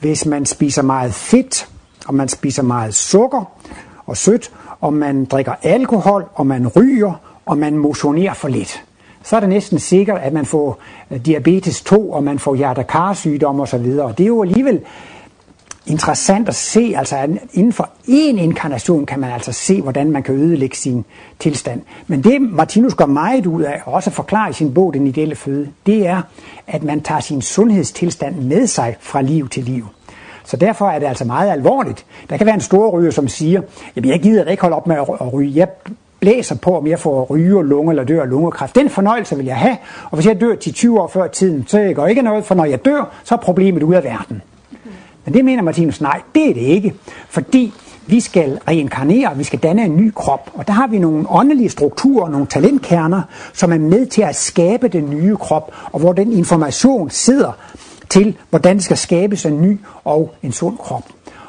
hvis man spiser meget fedt, og man spiser meget sukker og sødt, og man drikker alkohol, og man ryger, og man motionerer for lidt, så er det næsten sikkert, at man får diabetes 2, og man får hjertekarsygdom osv. Og det er jo alligevel interessant at se, altså at inden for én inkarnation kan man altså se, hvordan man kan ødelægge sin tilstand. Men det Martinus går meget ud af, og også forklarer i sin bog Den ideelle føde, det er, at man tager sin sundhedstilstand med sig fra liv til liv. Så derfor er det altså meget alvorligt. Der kan være en stor ryger, som siger, jamen jeg gider ikke holde op med at ryge. Jeg blæser på, om jeg får ryge lunge eller dør af lungekræft. Den fornøjelse vil jeg have, og hvis jeg dør til 20 år før tiden, så går ikke noget, for når jeg dør, så er problemet ude af verden. Men det mener Martinus, nej, det er det ikke. Fordi vi skal reinkarnere, vi skal danne en ny krop. Og der har vi nogle åndelige strukturer, nogle talentkerner, som er med til at skabe den nye krop, og hvor den information sidder til, hvordan det skal skabes en ny og en sund krop.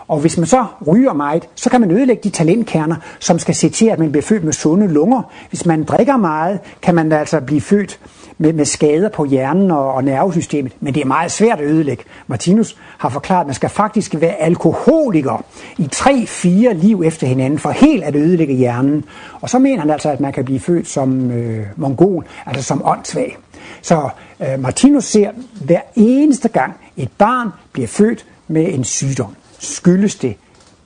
Og hvis man så ryger meget, så kan man ødelægge de talentkerner, som skal se til, at man bliver født med sunde lunger. Hvis man drikker meget, kan man altså blive født med, med skader på hjernen og, og nervesystemet. Men det er meget svært at ødelægge. Martinus har forklaret, at man skal faktisk være alkoholiker i tre-fire liv efter hinanden, for helt at ødelægge hjernen. Og så mener han altså, at man kan blive født som øh, mongol, altså som åndssvag. Så øh, Martinus ser hver eneste gang et barn bliver født med en sygdom skyldes det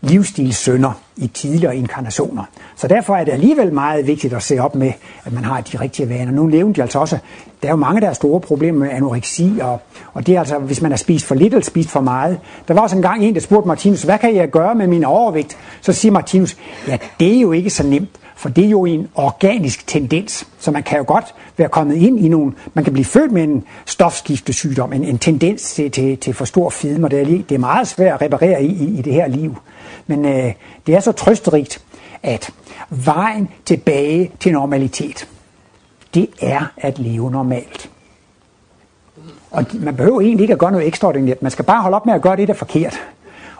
livsstilssønder i tidligere inkarnationer. Så derfor er det alligevel meget vigtigt at se op med, at man har de rigtige vaner. Nu nævnte de altså også, der er jo mange, der har store problemer med anoreksi, og, og det er altså, hvis man har spist for lidt eller spist for meget. Der var også engang en, der spurgte Martinus, hvad kan jeg gøre med min overvægt? Så siger Martinus, ja, det er jo ikke så nemt. For det er jo en organisk tendens, så man kan jo godt være kommet ind i nogle, man kan blive født med en stofskiftesygdom, en, en tendens til, til, til for stor fedme, og det er, det er meget svært at reparere i, i, i det her liv. Men øh, det er så trøsterigt, at vejen tilbage til normalitet, det er at leve normalt. Og man behøver egentlig ikke at gøre noget ekstraordinært. Man skal bare holde op med at gøre det, der er forkert.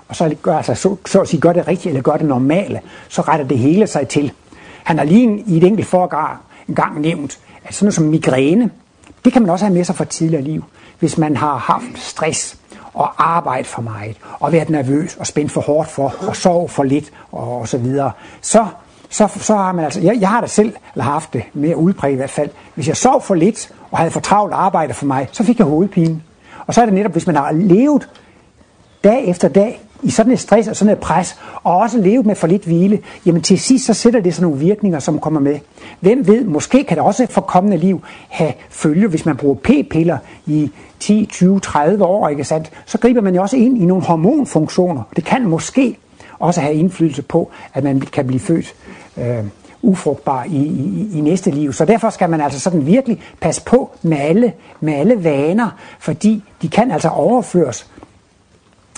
Og så, gør, altså, så, så at sige, gør det rigtigt eller gør det normale. Så retter det hele sig til. Han har lige i et enkelt forgar en gang nævnt, at sådan noget som migræne, det kan man også have med sig fra tidligere liv. Hvis man har haft stress og arbejde for meget, og være nervøs og spændt for hårdt for, og sove for lidt, og, og så videre, så, så, så har man altså, jeg, jeg har det selv, eller har haft det mere udpræget i hvert fald, hvis jeg sov for lidt, og havde for travlt arbejde for mig, så fik jeg hovedpine. Og så er det netop, hvis man har levet dag efter dag i sådan et stress og sådan et pres, og også leve med for lidt hvile, jamen til sidst så sætter det sådan nogle virkninger, som kommer med. Hvem ved, måske kan det også for kommende liv have følge, hvis man bruger p-piller i 10, 20, 30 år, ikke sandt? Så griber man jo også ind i nogle hormonfunktioner. Det kan måske også have indflydelse på, at man kan blive født øh, ufrugtbar i, i, i næste liv. Så derfor skal man altså sådan virkelig passe på med alle, med alle vaner, fordi de kan altså overføres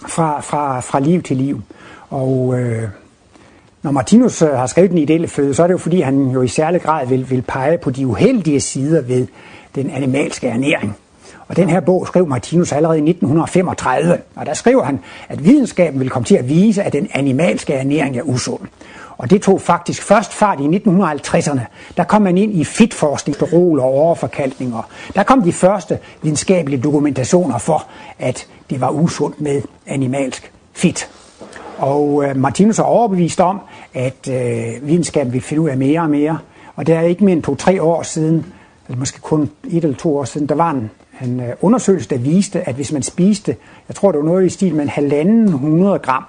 fra, fra, fra liv til liv. Og øh, når Martinus øh, har skrevet den ideelle føde, så er det jo fordi, han jo i særlig grad vil, vil pege på de uheldige sider ved den animalske ernæring. Og den her bog skrev Martinus allerede i 1935, og der skriver han, at videnskaben vil komme til at vise, at den animalske ernæring er usund. Og det tog faktisk først fart i 1950'erne. Der kom man ind i fedtforskning, sterol og overforkalkninger. Der kom de første videnskabelige dokumentationer for, at det var usundt med animalsk fedt. Og øh, Martinus er overbevist om, at øh, videnskaben vil finde ud af mere og mere. Og det er ikke mere end to-tre år siden, eller måske kun et eller to år siden, der var en, en øh, undersøgelse, der viste, at hvis man spiste, jeg tror det var noget i stil med en halvanden hundrede gram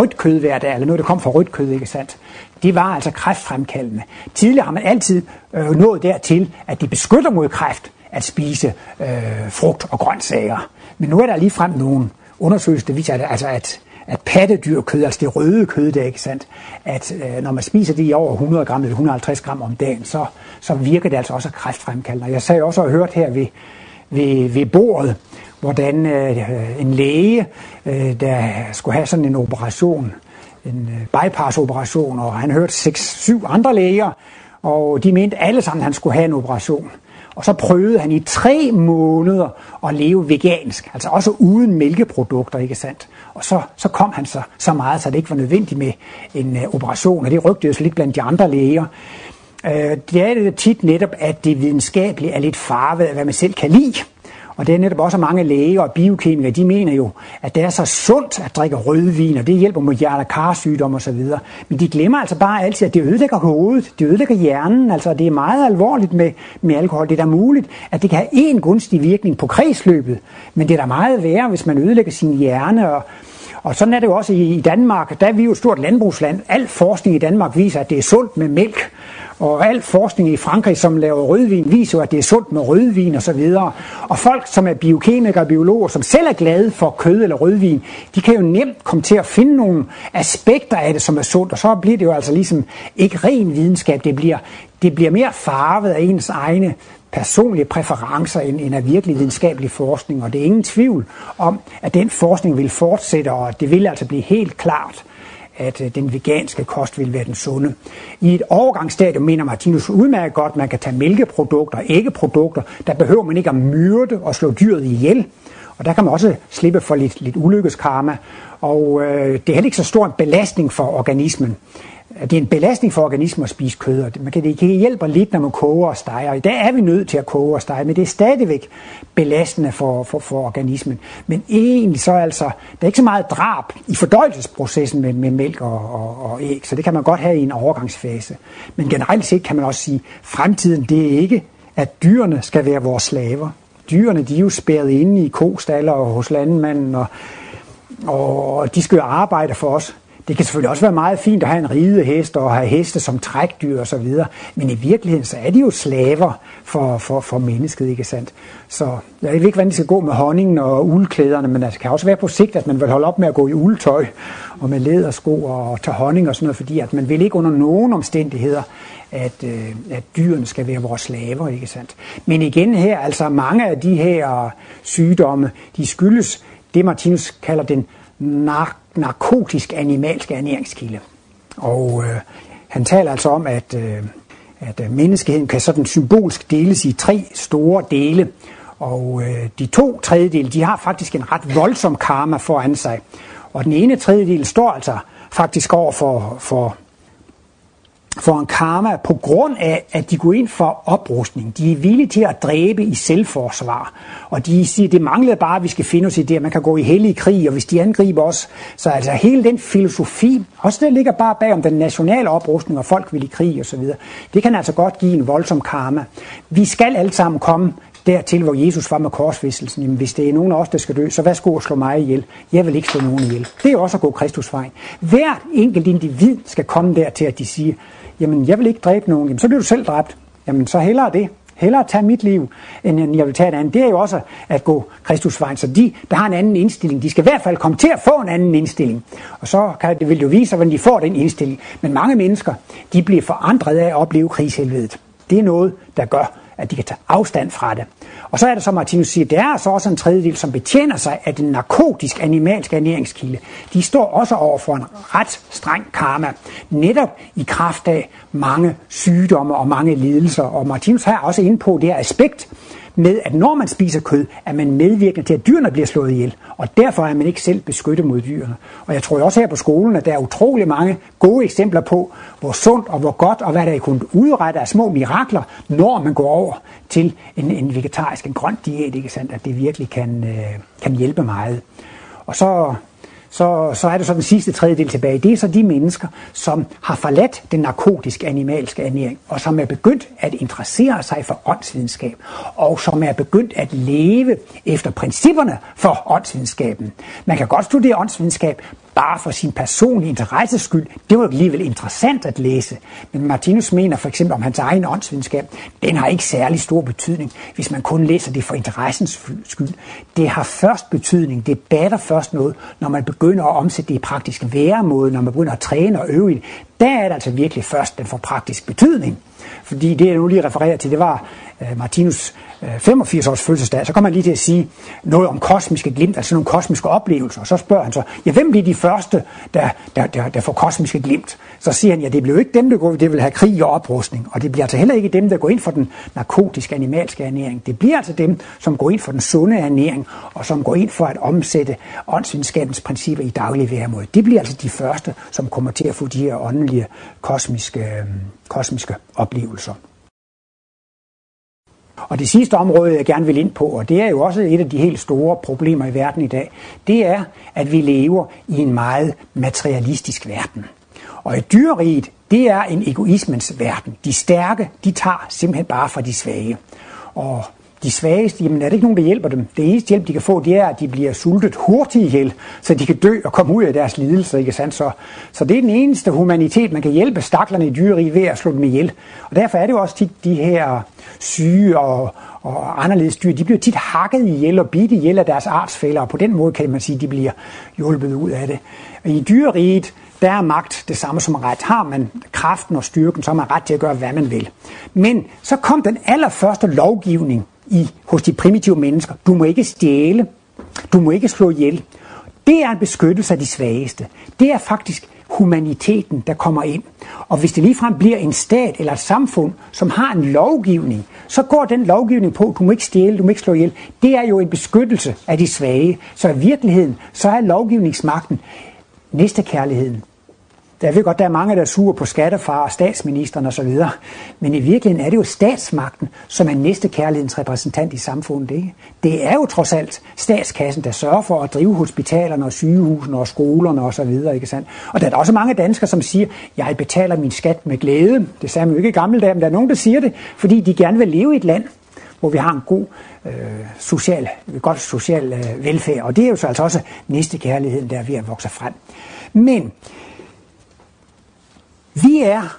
rødt kød hver dag, eller noget, der kom fra rødt kød, ikke sandt? Det var altså kræftfremkaldende. Tidligere har man altid øh, nået dertil, at det beskytter mod kræft at spise øh, frugt og grøntsager. Men nu er der lige frem nogle undersøgelser, der viser, at, altså at, at pattedyrkød, altså det røde kød, det er ikke sandt, at øh, når man spiser det i over 100 gram eller 150 gram om dagen, så, så virker det altså også kræftfremkaldende. Jeg sagde også og hørt her ved, ved, ved bordet, hvordan øh, en læge, øh, der skulle have sådan en operation, en øh, bypass-operation, og han hørte seks, syv andre læger, og de mente alle sammen, at han skulle have en operation. Og så prøvede han i tre måneder at leve vegansk, altså også uden mælkeprodukter, ikke sandt? Og så, så kom han så, så meget, så det ikke var nødvendigt med en øh, operation, og det rygtede sig lidt blandt de andre læger. Øh, det er det tit netop, at det videnskabelige er lidt farvet af, hvad man selv kan lide. Og det er netop også mange læger og biokemikere, de mener jo, at det er så sundt at drikke rødvin, og det hjælper mod hjerte- osv. Men de glemmer altså bare altid, at det ødelægger hovedet, det ødelægger hjernen, altså det er meget alvorligt med, med alkohol. Det er da muligt, at det kan have en gunstig virkning på kredsløbet, men det er da meget værre, hvis man ødelægger sin hjerne og, og sådan er det jo også i Danmark. Der er vi jo et stort landbrugsland. Al forskning i Danmark viser, at det er sundt med mælk. Og al forskning i Frankrig, som laver rødvin, viser jo, at det er sundt med rødvin og så videre. Og folk, som er biokemikere og biologer, som selv er glade for kød eller rødvin, de kan jo nemt komme til at finde nogle aspekter af det, som er sundt. Og så bliver det jo altså ligesom ikke ren videnskab. Det bliver, det bliver mere farvet af ens egne personlige præferencer end, end af virkelig videnskabelig forskning. Og det er ingen tvivl om, at den forskning vil fortsætte, og det vil altså blive helt klart, at øh, den veganske kost vil være den sunde. I et overgangsstadium mener Martinus udmærket godt, at man kan tage mælkeprodukter, æggeprodukter, der behøver man ikke at myrde og slå dyret ihjel. Og der kan man også slippe for lidt, lidt ulykkeskarma. Og øh, det er heller ikke så stor en belastning for organismen det er en belastning for organismen at spise kød, og man kan, det kan hjælpe lidt, når man koger og steger. I dag er vi nødt til at koge og stege, men det er stadigvæk belastende for, for, for organismen. Men egentlig så altså, der er ikke så meget drab i fordøjelsesprocessen med, med mælk og, og, og æg, så det kan man godt have i en overgangsfase. Men generelt set kan man også sige, at fremtiden det er ikke, at dyrene skal være vores slaver. Dyrene de er jo spærret inde i kostaller og hos landmanden, og, og de skal jo arbejde for os. Det kan selvfølgelig også være meget fint at have en ride hest og have heste som trækdyr osv., men i virkeligheden så er de jo slaver for, for, for mennesket, ikke sandt? Så jeg ved ikke, hvordan det skal gå med honningen og uldklæderne, men altså, det kan også være på sigt, at man vil holde op med at gå i uldtøj og med lædersko og tage honning og sådan noget, fordi at man vil ikke under nogen omstændigheder, at, øh, at dyrene skal være vores slaver, ikke sandt? Men igen her, altså mange af de her sygdomme, de skyldes det, Martinus kalder den nar- narkotisk animalsk ernæringskilde. Og øh, han taler altså om, at, øh, at øh, menneskeheden kan sådan symbolsk deles i tre store dele. Og øh, de to tredjedele, de har faktisk en ret voldsom karma foran sig. Og den ene tredjedel står altså faktisk over for, for for en karma på grund af, at de går ind for oprustning. De er villige til at dræbe i selvforsvar. Og de siger, det manglede bare, at vi skal finde os i det, at man kan gå i hellig krig, og hvis de angriber os. Så altså hele den filosofi, også der ligger bare bag om den nationale oprustning, og folk vil i krig osv., det kan altså godt give en voldsom karma. Vi skal alle sammen komme dertil, hvor Jesus var med korsfæstelsen. Jamen, hvis det er nogen af os, der skal dø, så værsgo at slå mig ihjel. Jeg vil ikke slå nogen ihjel. Det er også at gå Kristusvejen. Hvert enkelt individ skal komme dertil, at de siger, jamen jeg vil ikke dræbe nogen, jamen så bliver du selv dræbt. Jamen så hellere det. Hellere tage mit liv, end jeg vil tage et andet. Det er jo også at gå Kristusvejen. Så de, der har en anden indstilling, de skal i hvert fald komme til at få en anden indstilling. Og så kan det vil jo vise, hvordan de får den indstilling. Men mange mennesker, de bliver forandret af at opleve krigshelvedet. Det er noget, der gør, at de kan tage afstand fra det. Og så er det, som Martinus siger, der er så også en tredjedel, som betjener sig af den narkotisk animalske ernæringskilde. De står også over for en ret streng karma, netop i kraft af mange sygdomme og mange lidelser. Og Martinus har også inde på det her aspekt, med, at når man spiser kød, er man medvirkende til, at dyrene bliver slået ihjel. Og derfor er man ikke selv beskyttet mod dyrene. Og jeg tror også her på skolen, at der er utrolig mange gode eksempler på, hvor sundt og hvor godt, og hvad der er kunnet udrette af små mirakler, når man går over til en, en vegetarisk, en grøn diæt, ikke sandt? at det virkelig kan, øh, kan hjælpe meget. Og så så, så er det så den sidste tredjedel tilbage. Det er så de mennesker, som har forladt den narkotiske animalske ernæring, og som er begyndt at interessere sig for åndsvidenskab, og som er begyndt at leve efter principperne for åndsvidenskaben. Man kan godt studere åndsvidenskab, bare for sin personlige interesses skyld, det var alligevel interessant at læse. Men Martinus mener for eksempel om hans egen åndsvidenskab, den har ikke særlig stor betydning, hvis man kun læser det for interessens skyld. Det har først betydning, det batter først noget, når man begynder at omsætte det i praktisk væremåde, når man begynder at træne og øve i det. Der er det altså virkelig først, den får praktisk betydning. Fordi det, jeg nu lige refererer til, det var uh, Martinus øh, 85 års fødselsdag, så kommer han lige til at sige noget om kosmiske glimt, altså nogle kosmiske oplevelser. Og så spørger han så, ja, hvem bliver de første, der, der, der, der får kosmiske glimt? Så siger han, ja, det bliver jo ikke dem, der går, det vil have krig og oprustning. Og det bliver altså heller ikke dem, der går ind for den narkotiske animalske ernæring. Det bliver altså dem, som går ind for den sunde ernæring, og som går ind for at omsætte åndsvidenskabens principper i daglig væremåde. Det bliver altså de første, som kommer til at få de her åndelige kosmiske, øh, kosmiske oplevelser. Og det sidste område, jeg gerne vil ind på, og det er jo også et af de helt store problemer i verden i dag, det er, at vi lever i en meget materialistisk verden. Og et dyreriget, det er en egoismens verden. De stærke, de tager simpelthen bare fra de svage. Og de svageste, jamen er det ikke nogen, der hjælper dem? Det eneste hjælp, de kan få, det er, at de bliver sultet hurtigt ihjel, så de kan dø og komme ud af deres lidelse, ikke sandt? Så, så det er den eneste humanitet, man kan hjælpe staklerne i dyreri ved at slå dem ihjel. Og derfor er det jo også tit de her syge og, og anderledes dyr, de bliver tit hakket ihjel og bidt ihjel af deres artsfælder, og på den måde kan man sige, at de bliver hjulpet ud af det. Og I dyreriet, der er magt det samme som ret. Har man kraften og styrken, så har man ret til at gøre, hvad man vil. Men så kom den allerførste lovgivning i, hos de primitive mennesker. Du må ikke stjæle. Du må ikke slå ihjel. Det er en beskyttelse af de svageste. Det er faktisk humaniteten, der kommer ind. Og hvis det ligefrem bliver en stat eller et samfund, som har en lovgivning, så går den lovgivning på, du må ikke stjæle, du må ikke slå ihjel. Det er jo en beskyttelse af de svage. Så i virkeligheden, så er lovgivningsmagten næstekærligheden. Jeg ved godt, der er mange, der er sure på skattefar og statsministeren osv., men i virkeligheden er det jo statsmagten, som er næste kærlighedens repræsentant i samfundet. Ikke? Det er jo trods alt statskassen, der sørger for at drive hospitalerne og sygehusene og skolerne osv. Ikke sandt? Og der er også mange danskere, som siger, jeg betaler min skat med glæde. Det sagde man jo ikke i gamle dage, men der er nogen, der siger det, fordi de gerne vil leve i et land, hvor vi har en god øh, social, godt social øh, velfærd. Og det er jo så altså også næste kærligheden, der er ved at vokse frem. Men vi er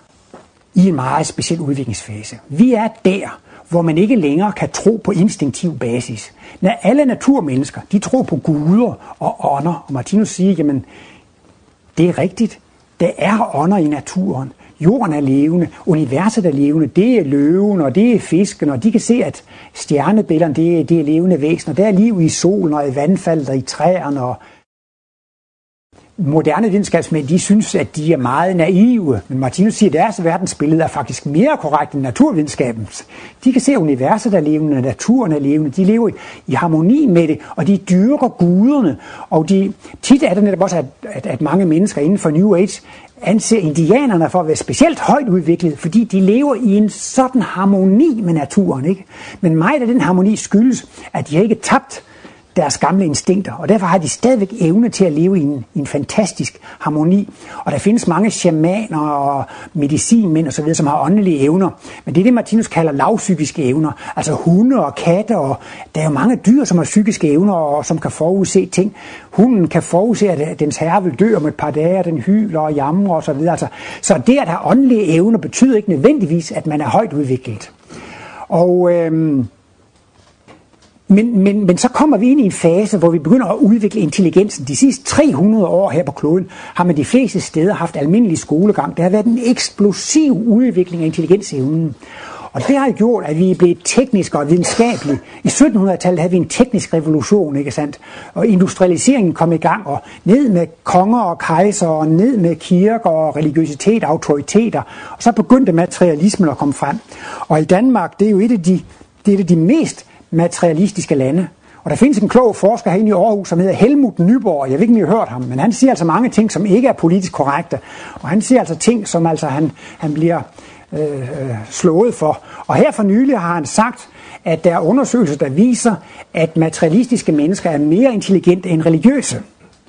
i en meget speciel udviklingsfase. Vi er der, hvor man ikke længere kan tro på instinktiv basis. Når alle naturmennesker, de tror på guder og ånder, og Martinus siger, jamen, det er rigtigt. Der er ånder i naturen. Jorden er levende, universet er levende, det er løven, og det er fisken, og de kan se, at stjernebillederne, det er, det er levende væsener. Der er liv i solen, og i vandfaldet, og i træerne, og moderne videnskabsmænd, de synes, at de er meget naive. Men Martinus siger, at deres verdensbillede er faktisk mere korrekt end naturvidenskabens. De kan se, at universet er levende, naturen er levende, de lever i, i harmoni med det, og de dyrker guderne. Og de, tit er det netop også, at, at, at mange mennesker inden for New Age anser indianerne for at være specielt højt udviklet, fordi de lever i en sådan harmoni med naturen. Ikke? Men meget af den harmoni skyldes, at de har ikke tabt deres gamle instinkter, og derfor har de stadigvæk evne til at leve i en, i en fantastisk harmoni. Og der findes mange shamaner og medicinmænd osv., som har åndelige evner. Men det er det, Martinus kalder lavpsykiske evner. Altså hunde og katte, og der er jo mange dyr, som har psykiske evner, og som kan forudse ting. Hunden kan forudse, at dens herre vil dø om et par dage, og den hyler og jamrer osv. Altså, så det at have åndelige evner betyder ikke nødvendigvis, at man er højt udviklet. Og øhm, men, men, men så kommer vi ind i en fase, hvor vi begynder at udvikle intelligensen. De sidste 300 år her på kloden har man de fleste steder haft almindelig skolegang. Det har været en eksplosiv udvikling af intelligensevnen. Og det har gjort, at vi er blevet tekniske og videnskabelige. I 1700-tallet havde vi en teknisk revolution, ikke sandt? Og industrialiseringen kom i gang, og ned med konger og kejser, og ned med kirker og religiøsitet og autoriteter. Og så begyndte materialismen at komme frem. Og i Danmark, det er jo et af de, det er et af de mest materialistiske lande. Og der findes en klog forsker herinde i Aarhus, som hedder Helmut Nyborg. Jeg ved ikke, om I har hørt ham, men han siger altså mange ting, som ikke er politisk korrekte. Og han siger altså ting, som altså han, han bliver øh, øh slået for. Og her for nylig har han sagt, at der er undersøgelser, der viser, at materialistiske mennesker er mere intelligente end religiøse.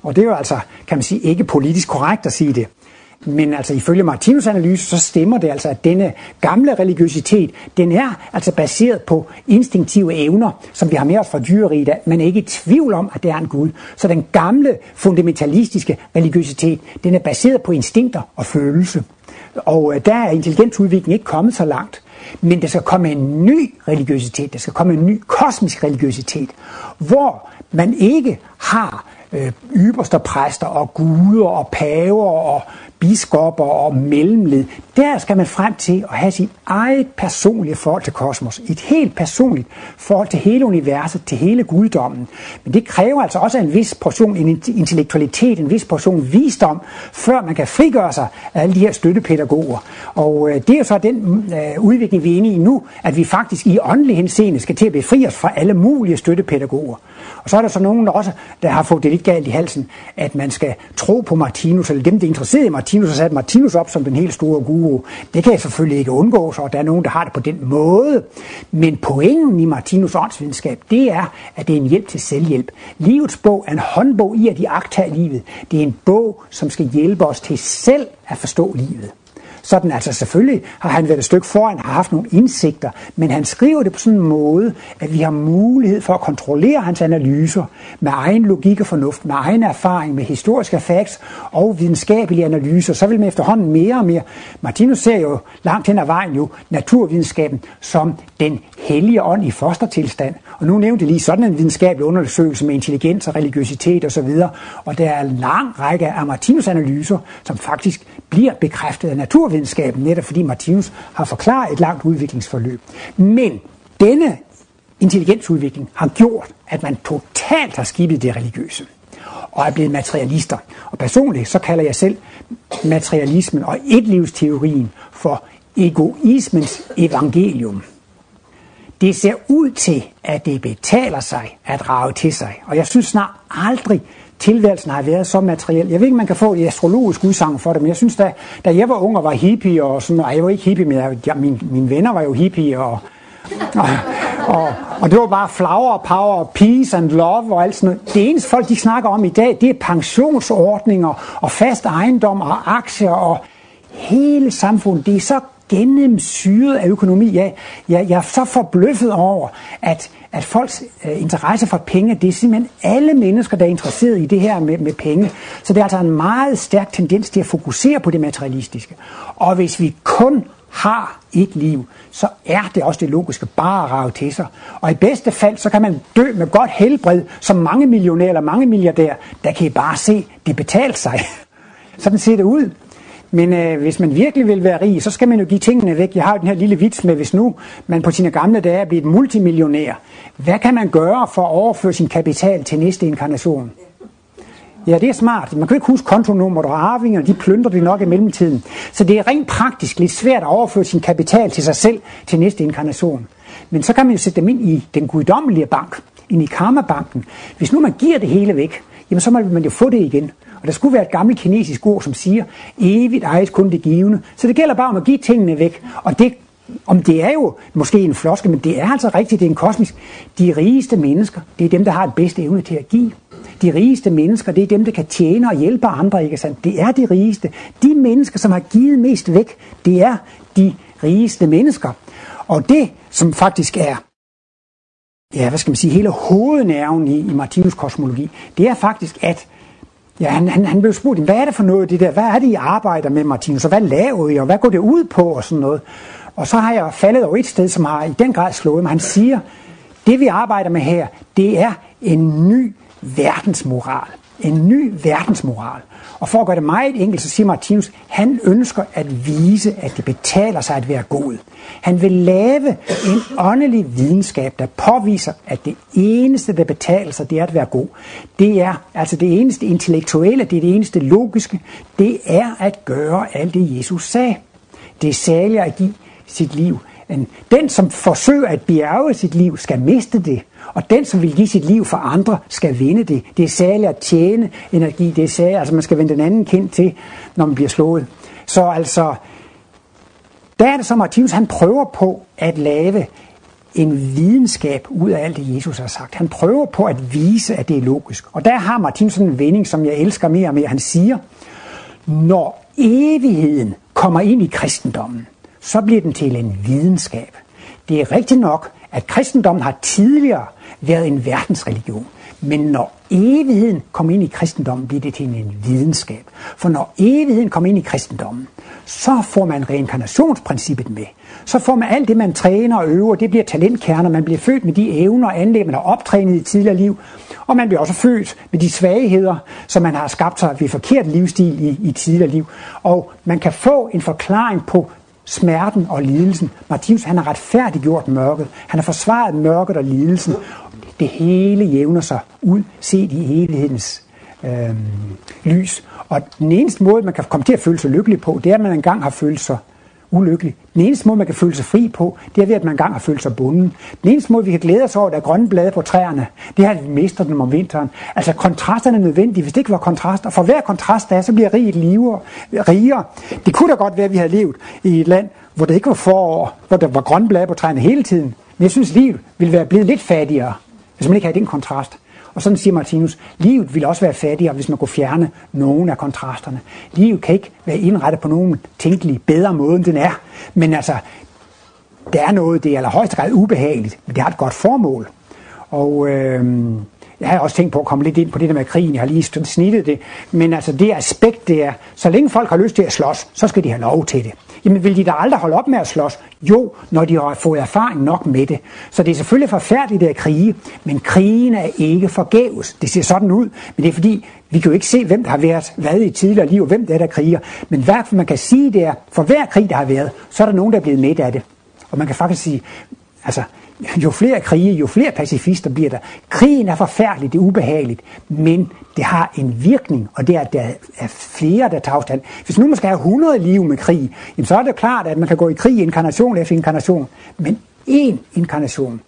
Og det er jo altså, kan man sige, ikke politisk korrekt at sige det. Men altså ifølge Martinus analyse, så stemmer det altså, at denne gamle religiøsitet, den er altså baseret på instinktive evner, som vi har med os fra dyreriget, men ikke i tvivl om, at det er en Gud. Så den gamle fundamentalistiske religiøsitet, den er baseret på instinkter og følelse. Og øh, der er intelligensudviklingen ikke kommet så langt. Men der skal komme en ny religiøsitet, der skal komme en ny kosmisk religiøsitet, hvor man ikke har øh, ypperste præster og guder og paver og biskopper og mellemled. Der skal man frem til at have sit eget personlige forhold til kosmos. Et helt personligt forhold til hele universet, til hele guddommen. Men det kræver altså også en vis portion en intellektualitet, en vis portion visdom, før man kan frigøre sig af alle de her støttepædagoger. Og øh, det er jo så den øh, udvikling, vi er inde i nu, at vi faktisk i åndelig henseende skal til at befri os fra alle mulige støttepædagoger. Og så er der så nogen der også, der har fået det lidt galt i halsen, at man skal tro på Martinus, eller dem, der er interesseret i Martinus, Martinus har sat Martinus op som den helt store guru. Det kan jeg selvfølgelig ikke undgå, så der er nogen, der har det på den måde. Men pointen i Martinus åndsvidenskab, det er, at det er en hjælp til selvhjælp. Livets bog er en håndbog i at iagtage livet. Det er en bog, som skal hjælpe os til selv at forstå livet. Sådan altså selvfølgelig har han været et stykke foran, har haft nogle indsigter, men han skriver det på sådan en måde, at vi har mulighed for at kontrollere hans analyser med egen logik og fornuft, med egen erfaring, med historiske facts og videnskabelige analyser. Så vil man efterhånden mere og mere. Martinus ser jo langt hen ad vejen jo naturvidenskaben som den hellige ånd i fostertilstand. Og nu nævnte jeg lige sådan en videnskabelig undersøgelse med intelligens og religiøsitet osv. Og, og der er en lang række af Martinus analyser, som faktisk bliver bekræftet af naturvidenskaben, netop fordi Martinus har forklaret et langt udviklingsforløb. Men denne intelligensudvikling har gjort, at man totalt har skibet det religiøse og er blevet materialister. Og personligt så kalder jeg selv materialismen og etlivsteorien for egoismens evangelium. Det ser ud til, at det betaler sig at rage til sig. Og jeg synes snart aldrig, tilværelsen har været så materiel. Jeg ved ikke, man kan få et astrologisk udsagn for det, men jeg synes, da, da jeg var ung og var hippie, og sådan, og jeg var ikke hippie, men jeg, ja, mine, mine venner var jo hippie, og, og, og, og det var bare flower power, peace and love og alt sådan noget. Det eneste folk, de snakker om i dag, det er pensionsordninger og fast ejendom og aktier og hele samfundet. Det er så gennemsyret af økonomi. Jeg, jeg, jeg er så forbløffet over, at, at folks øh, interesse for penge, det er simpelthen alle mennesker, der er interesseret i det her med, med penge. Så det er altså en meget stærk tendens til at fokusere på det materialistiske. Og hvis vi kun har et liv, så er det også det logiske bare at rave til sig. Og i bedste fald, så kan man dø med godt helbred, som mange millionærer eller mange milliardærer, der kan I bare se, det betalt sig. Sådan ser det ud. Men øh, hvis man virkelig vil være rig, så skal man jo give tingene væk. Jeg har jo den her lille vits med, hvis nu man på sine gamle dage er blevet multimillionær, hvad kan man gøre for at overføre sin kapital til næste inkarnation? Ja, det er smart. Man kan ikke huske kontonummer og arvinger, de plønder det nok i mellemtiden. Så det er rent praktisk lidt svært at overføre sin kapital til sig selv til næste inkarnation. Men så kan man jo sætte dem ind i den guddommelige bank, ind i karmabanken. Hvis nu man giver det hele væk, jamen så må man jo få det igen. Og der skulle være et gammelt kinesisk ord, som siger, evigt ejes kun det givende. Så det gælder bare om at give tingene væk. Og det, om det er jo måske en floske, men det er altså rigtigt, det er en kosmisk. De rigeste mennesker, det er dem, der har det bedste evne til at give. De rigeste mennesker, det er dem, der kan tjene og hjælpe andre, ikke sandt? Det er de rigeste. De mennesker, som har givet mest væk, det er de rigeste mennesker. Og det, som faktisk er ja, hvad skal man sige, hele hovednerven i, i Martinus kosmologi, det er faktisk, at Ja, han, han, han blev spurgt, hvad er det for noget, det der? Hvad er det, I arbejder med, Martinus? Og hvad laver I, og hvad går det ud på, og sådan noget? Og så har jeg faldet over et sted, som har i den grad slået mig. Han siger, det vi arbejder med her, det er en ny verdensmoral. En ny verdensmoral. Og for at gøre det meget enkelt, så siger Martinus, han ønsker at vise, at det betaler sig at være god. Han vil lave en åndelig videnskab, der påviser, at det eneste, der betaler sig, det er at være god. Det er altså det eneste intellektuelle, det er det eneste logiske, det er at gøre alt det, Jesus sagde. Det er særligt at give sit liv. Den, som forsøger at bjerge sit liv, skal miste det. Og den, som vil give sit liv for andre, skal vinde det. Det er særligt at tjene energi. Det er særligt, altså man skal vende den anden kind til, når man bliver slået. Så altså, der er det som Martinus han prøver på at lave en videnskab ud af alt det, Jesus har sagt. Han prøver på at vise, at det er logisk. Og der har Martinus sådan en vending, som jeg elsker mere og mere. Han siger, når evigheden kommer ind i kristendommen, så bliver den til en videnskab. Det er rigtigt nok, at kristendommen har tidligere været en verdensreligion. Men når evigheden kom ind i kristendommen, bliver det til en videnskab. For når evigheden kom ind i kristendommen, så får man reinkarnationsprincippet med. Så får man alt det, man træner og øver, det bliver talentkerner. Man bliver født med de evner og anlæg, man har optrænet i tidligere liv. Og man bliver også født med de svagheder, som man har skabt sig ved forkert livsstil i, i tidligere liv. Og man kan få en forklaring på smerten og lidelsen. Martinus han har retfærdiggjort mørket. Han har forsvaret mørket og lidelsen. Det hele jævner sig ud, set i evighedens øh, lys. Og den eneste måde, man kan komme til at føle sig lykkelig på, det er, at man engang har følt sig ulykkelig. Den eneste måde, man kan føle sig fri på, det er ved, at man engang har følt sig bunden. Den eneste måde, vi kan glæde os over, at der er grønne blade på træerne, det er, at vi mister dem om vinteren. Altså kontrasterne er nødvendige. Hvis det ikke var kontraster, for hver kontrast der er, så bliver riget liver, rigere. Det kunne da godt være, at vi havde levet i et land, hvor det ikke var forår, hvor der var grønne blade på træerne hele tiden. Men jeg synes, livet ville være blevet lidt fattigere, hvis man ikke havde den kontrast. Og sådan siger Martinus, livet vil også være fattigere, hvis man kunne fjerne nogen af kontrasterne. Livet kan ikke være indrettet på nogen tænkelig bedre måde, end den er. Men altså, der er noget, det er allerhøjst grad ubehageligt, men det har et godt formål. Og øh, jeg havde også tænkt på at komme lidt ind på det der med krigen, jeg har lige snittet det. Men altså det aspekt, det er, så længe folk har lyst til at slås, så skal de have lov til det. Jamen vil de da aldrig holde op med at slås? Jo, når de har fået erfaring nok med det. Så det er selvfølgelig forfærdeligt at krige, men krigen er ikke forgæves. Det ser sådan ud, men det er fordi, vi kan jo ikke se, hvem der har været hvad i tidligere liv, og hvem det er, der kriger. Men hvad man kan sige, det er, for hver krig, der har været, så er der nogen, der er blevet midt af det. Og man kan faktisk sige, altså, jo flere krige, jo flere pacifister bliver der. Krigen er forfærdelig, det er ubehageligt, men det har en virkning, og det er, at der er flere, der tager afstand. Hvis nu man skal have 100 liv med krig, jamen så er det klart, at man kan gå i krig inkarnation efter inkarnation. Men én inkarnation,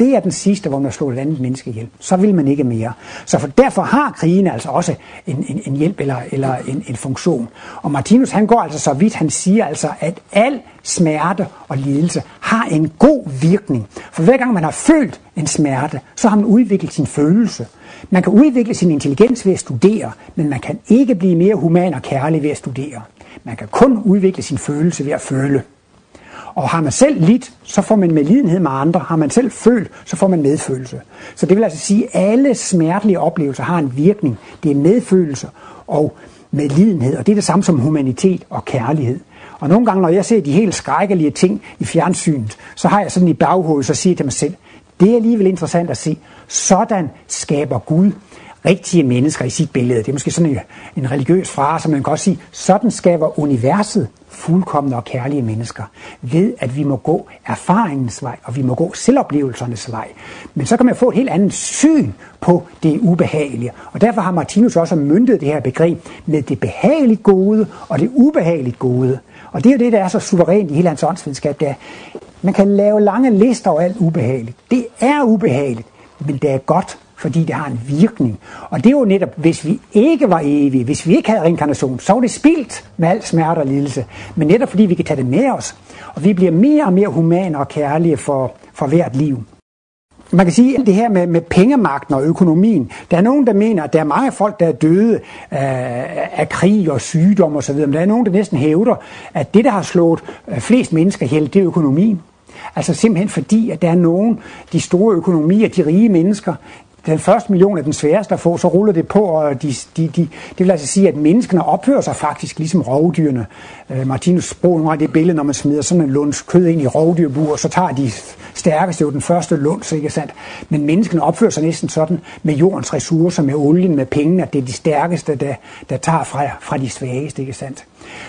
det er den sidste, hvor man slår et andet menneske ihjel. Så vil man ikke mere. Så for derfor har krigen altså også en, en, en hjælp eller, eller en, en funktion. Og Martinus han går altså så vidt, han siger altså, at al smerte og lidelse har en god virkning. For hver gang man har følt en smerte, så har man udviklet sin følelse. Man kan udvikle sin intelligens ved at studere, men man kan ikke blive mere human og kærlig ved at studere. Man kan kun udvikle sin følelse ved at føle. Og har man selv lidt, så får man medlidenhed med andre. Har man selv følt, så får man medfølelse. Så det vil altså sige, at alle smertelige oplevelser har en virkning. Det er medfølelse og medlidenhed, og det er det samme som humanitet og kærlighed. Og nogle gange, når jeg ser de helt skrækkelige ting i fjernsynet, så har jeg sådan i baghovedet, så siger jeg til mig selv, det er alligevel interessant at se. Sådan skaber Gud rigtige mennesker i sit billede. Det er måske sådan en, en religiøs frase, men man kan også sige, sådan skaber universet fuldkommende og kærlige mennesker, ved at vi må gå erfaringens vej, og vi må gå selvoplevelsernes vej. Men så kan man få et helt andet syn på det ubehagelige. Og derfor har Martinus også myndet det her begreb med det behageligt gode og det ubehageligt gode. Og det er jo det, der er så suverænt i hele hans åndsvidenskab, det er, man kan lave lange lister over alt ubehageligt. Det er ubehageligt, men det er godt, fordi det har en virkning. Og det er jo netop, hvis vi ikke var evige, hvis vi ikke havde reinkarnation, så var det spildt med al smerte og lidelse. Men netop fordi vi kan tage det med os, og vi bliver mere og mere humane og kærlige for, for hvert liv. Man kan sige, at det her med, med pengemagten og økonomien, der er nogen, der mener, at der er mange folk, der er døde af, af krig og sygdom osv., men der er nogen, der næsten hævder, at det, der har slået øh, flest mennesker ihjel, det er økonomien. Altså simpelthen fordi, at der er nogen, de store økonomier, de rige mennesker, den første million er den sværeste at få, så ruller det på, og de, de, de, det vil altså sige, at menneskene opfører sig faktisk ligesom rovdyrene. Øh, Martinus bruger nogle det billede, når man smider sådan en lunds kød ind i rovdyrbur, så tager de stærkeste jo den første lunds, ikke sandt? Men menneskene opfører sig næsten sådan med jordens ressourcer, med olien, med pengene, at det er de stærkeste, der, der tager fra, fra de svageste, ikke sandt?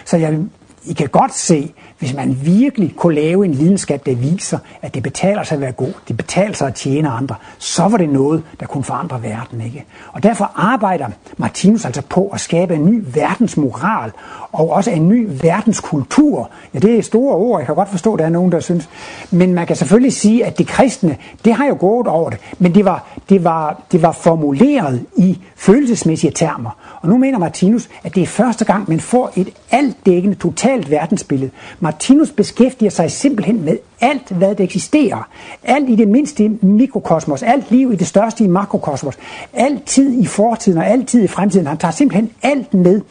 Så jeg, i kan godt se, hvis man virkelig kunne lave en videnskab, der viser, at det betaler sig at være god, det betaler sig at tjene andre, så var det noget, der kunne forandre verden. Ikke? Og derfor arbejder Martinus altså på at skabe en ny verdensmoral, og også en ny verdenskultur. Ja, det er store ord, jeg kan godt forstå, at der er nogen, der synes. Men man kan selvfølgelig sige, at det kristne, det har jo gået over det, men det var, det var, det var formuleret i følelsesmæssige termer. Og nu mener Martinus, at det er første gang, man får et altdækkende, totalt verdensbillede. Martinus beskæftiger sig simpelthen med alt, hvad der eksisterer. Alt i det mindste mikrokosmos, alt liv i det største i makrokosmos, altid i fortiden og altid i fremtiden. Han tager simpelthen alt med,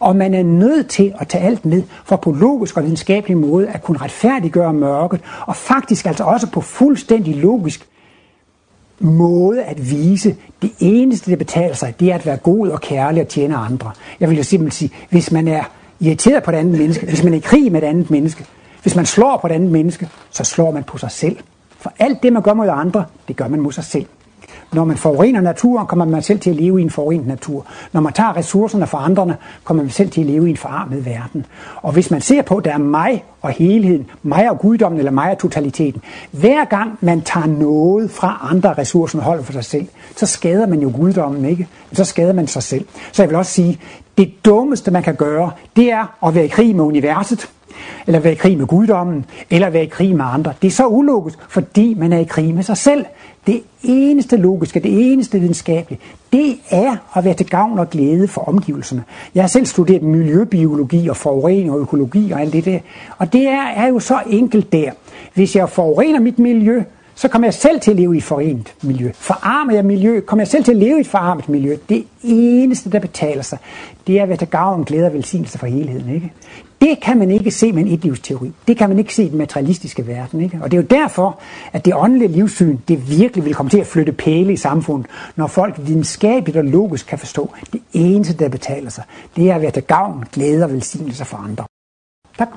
og man er nødt til at tage alt med, for på logisk og videnskabelig måde at kunne retfærdiggøre mørket, og faktisk altså også på fuldstændig logisk måde at vise, det eneste, der betaler sig, det er at være god og kærlig og tjene andre. Jeg vil jo simpelthen sige, hvis man er irriteret på et andet menneske, hvis man er i krig med et andet menneske, hvis man slår på et andet menneske, så slår man på sig selv. For alt det, man gør mod andre, det gør man mod sig selv. Når man forurener naturen, kommer man selv til at leve i en forurenet natur. Når man tager ressourcerne fra andre, kommer man selv til at leve i en forarmet verden. Og hvis man ser på, at der er mig og helheden, mig og guddommen eller mig og totaliteten, hver gang man tager noget fra andre ressourcer og holder for sig selv, så skader man jo guddommen, ikke? Så skader man sig selv. Så jeg vil også sige, det dummeste man kan gøre, det er at være i krig med universet eller være i krig med guddommen, eller være i krig med andre. Det er så ulogisk, fordi man er i krig med sig selv. Det eneste logiske, det eneste videnskabelige, det er at være til gavn og glæde for omgivelserne. Jeg har selv studeret miljøbiologi og forurening og økologi og alt det der. Og det er, er jo så enkelt der. Hvis jeg forurener mit miljø, så kommer jeg selv til at leve i et forenet miljø. Forarmer jeg miljø, kommer jeg selv til at leve i et forarmet miljø. Det eneste, der betaler sig, det er at være til gavn, glæde og velsignelse for helheden. Ikke? Det kan man ikke se med en etlivsteori. Det kan man ikke se i den materialistiske verden. Ikke? Og det er jo derfor, at det åndelige livssyn, det virkelig vil komme til at flytte pæle i samfundet, når folk videnskabeligt og logisk kan forstå, det eneste, der betaler sig, det er at være til gavn, glæde og velsignelse for andre. Tak.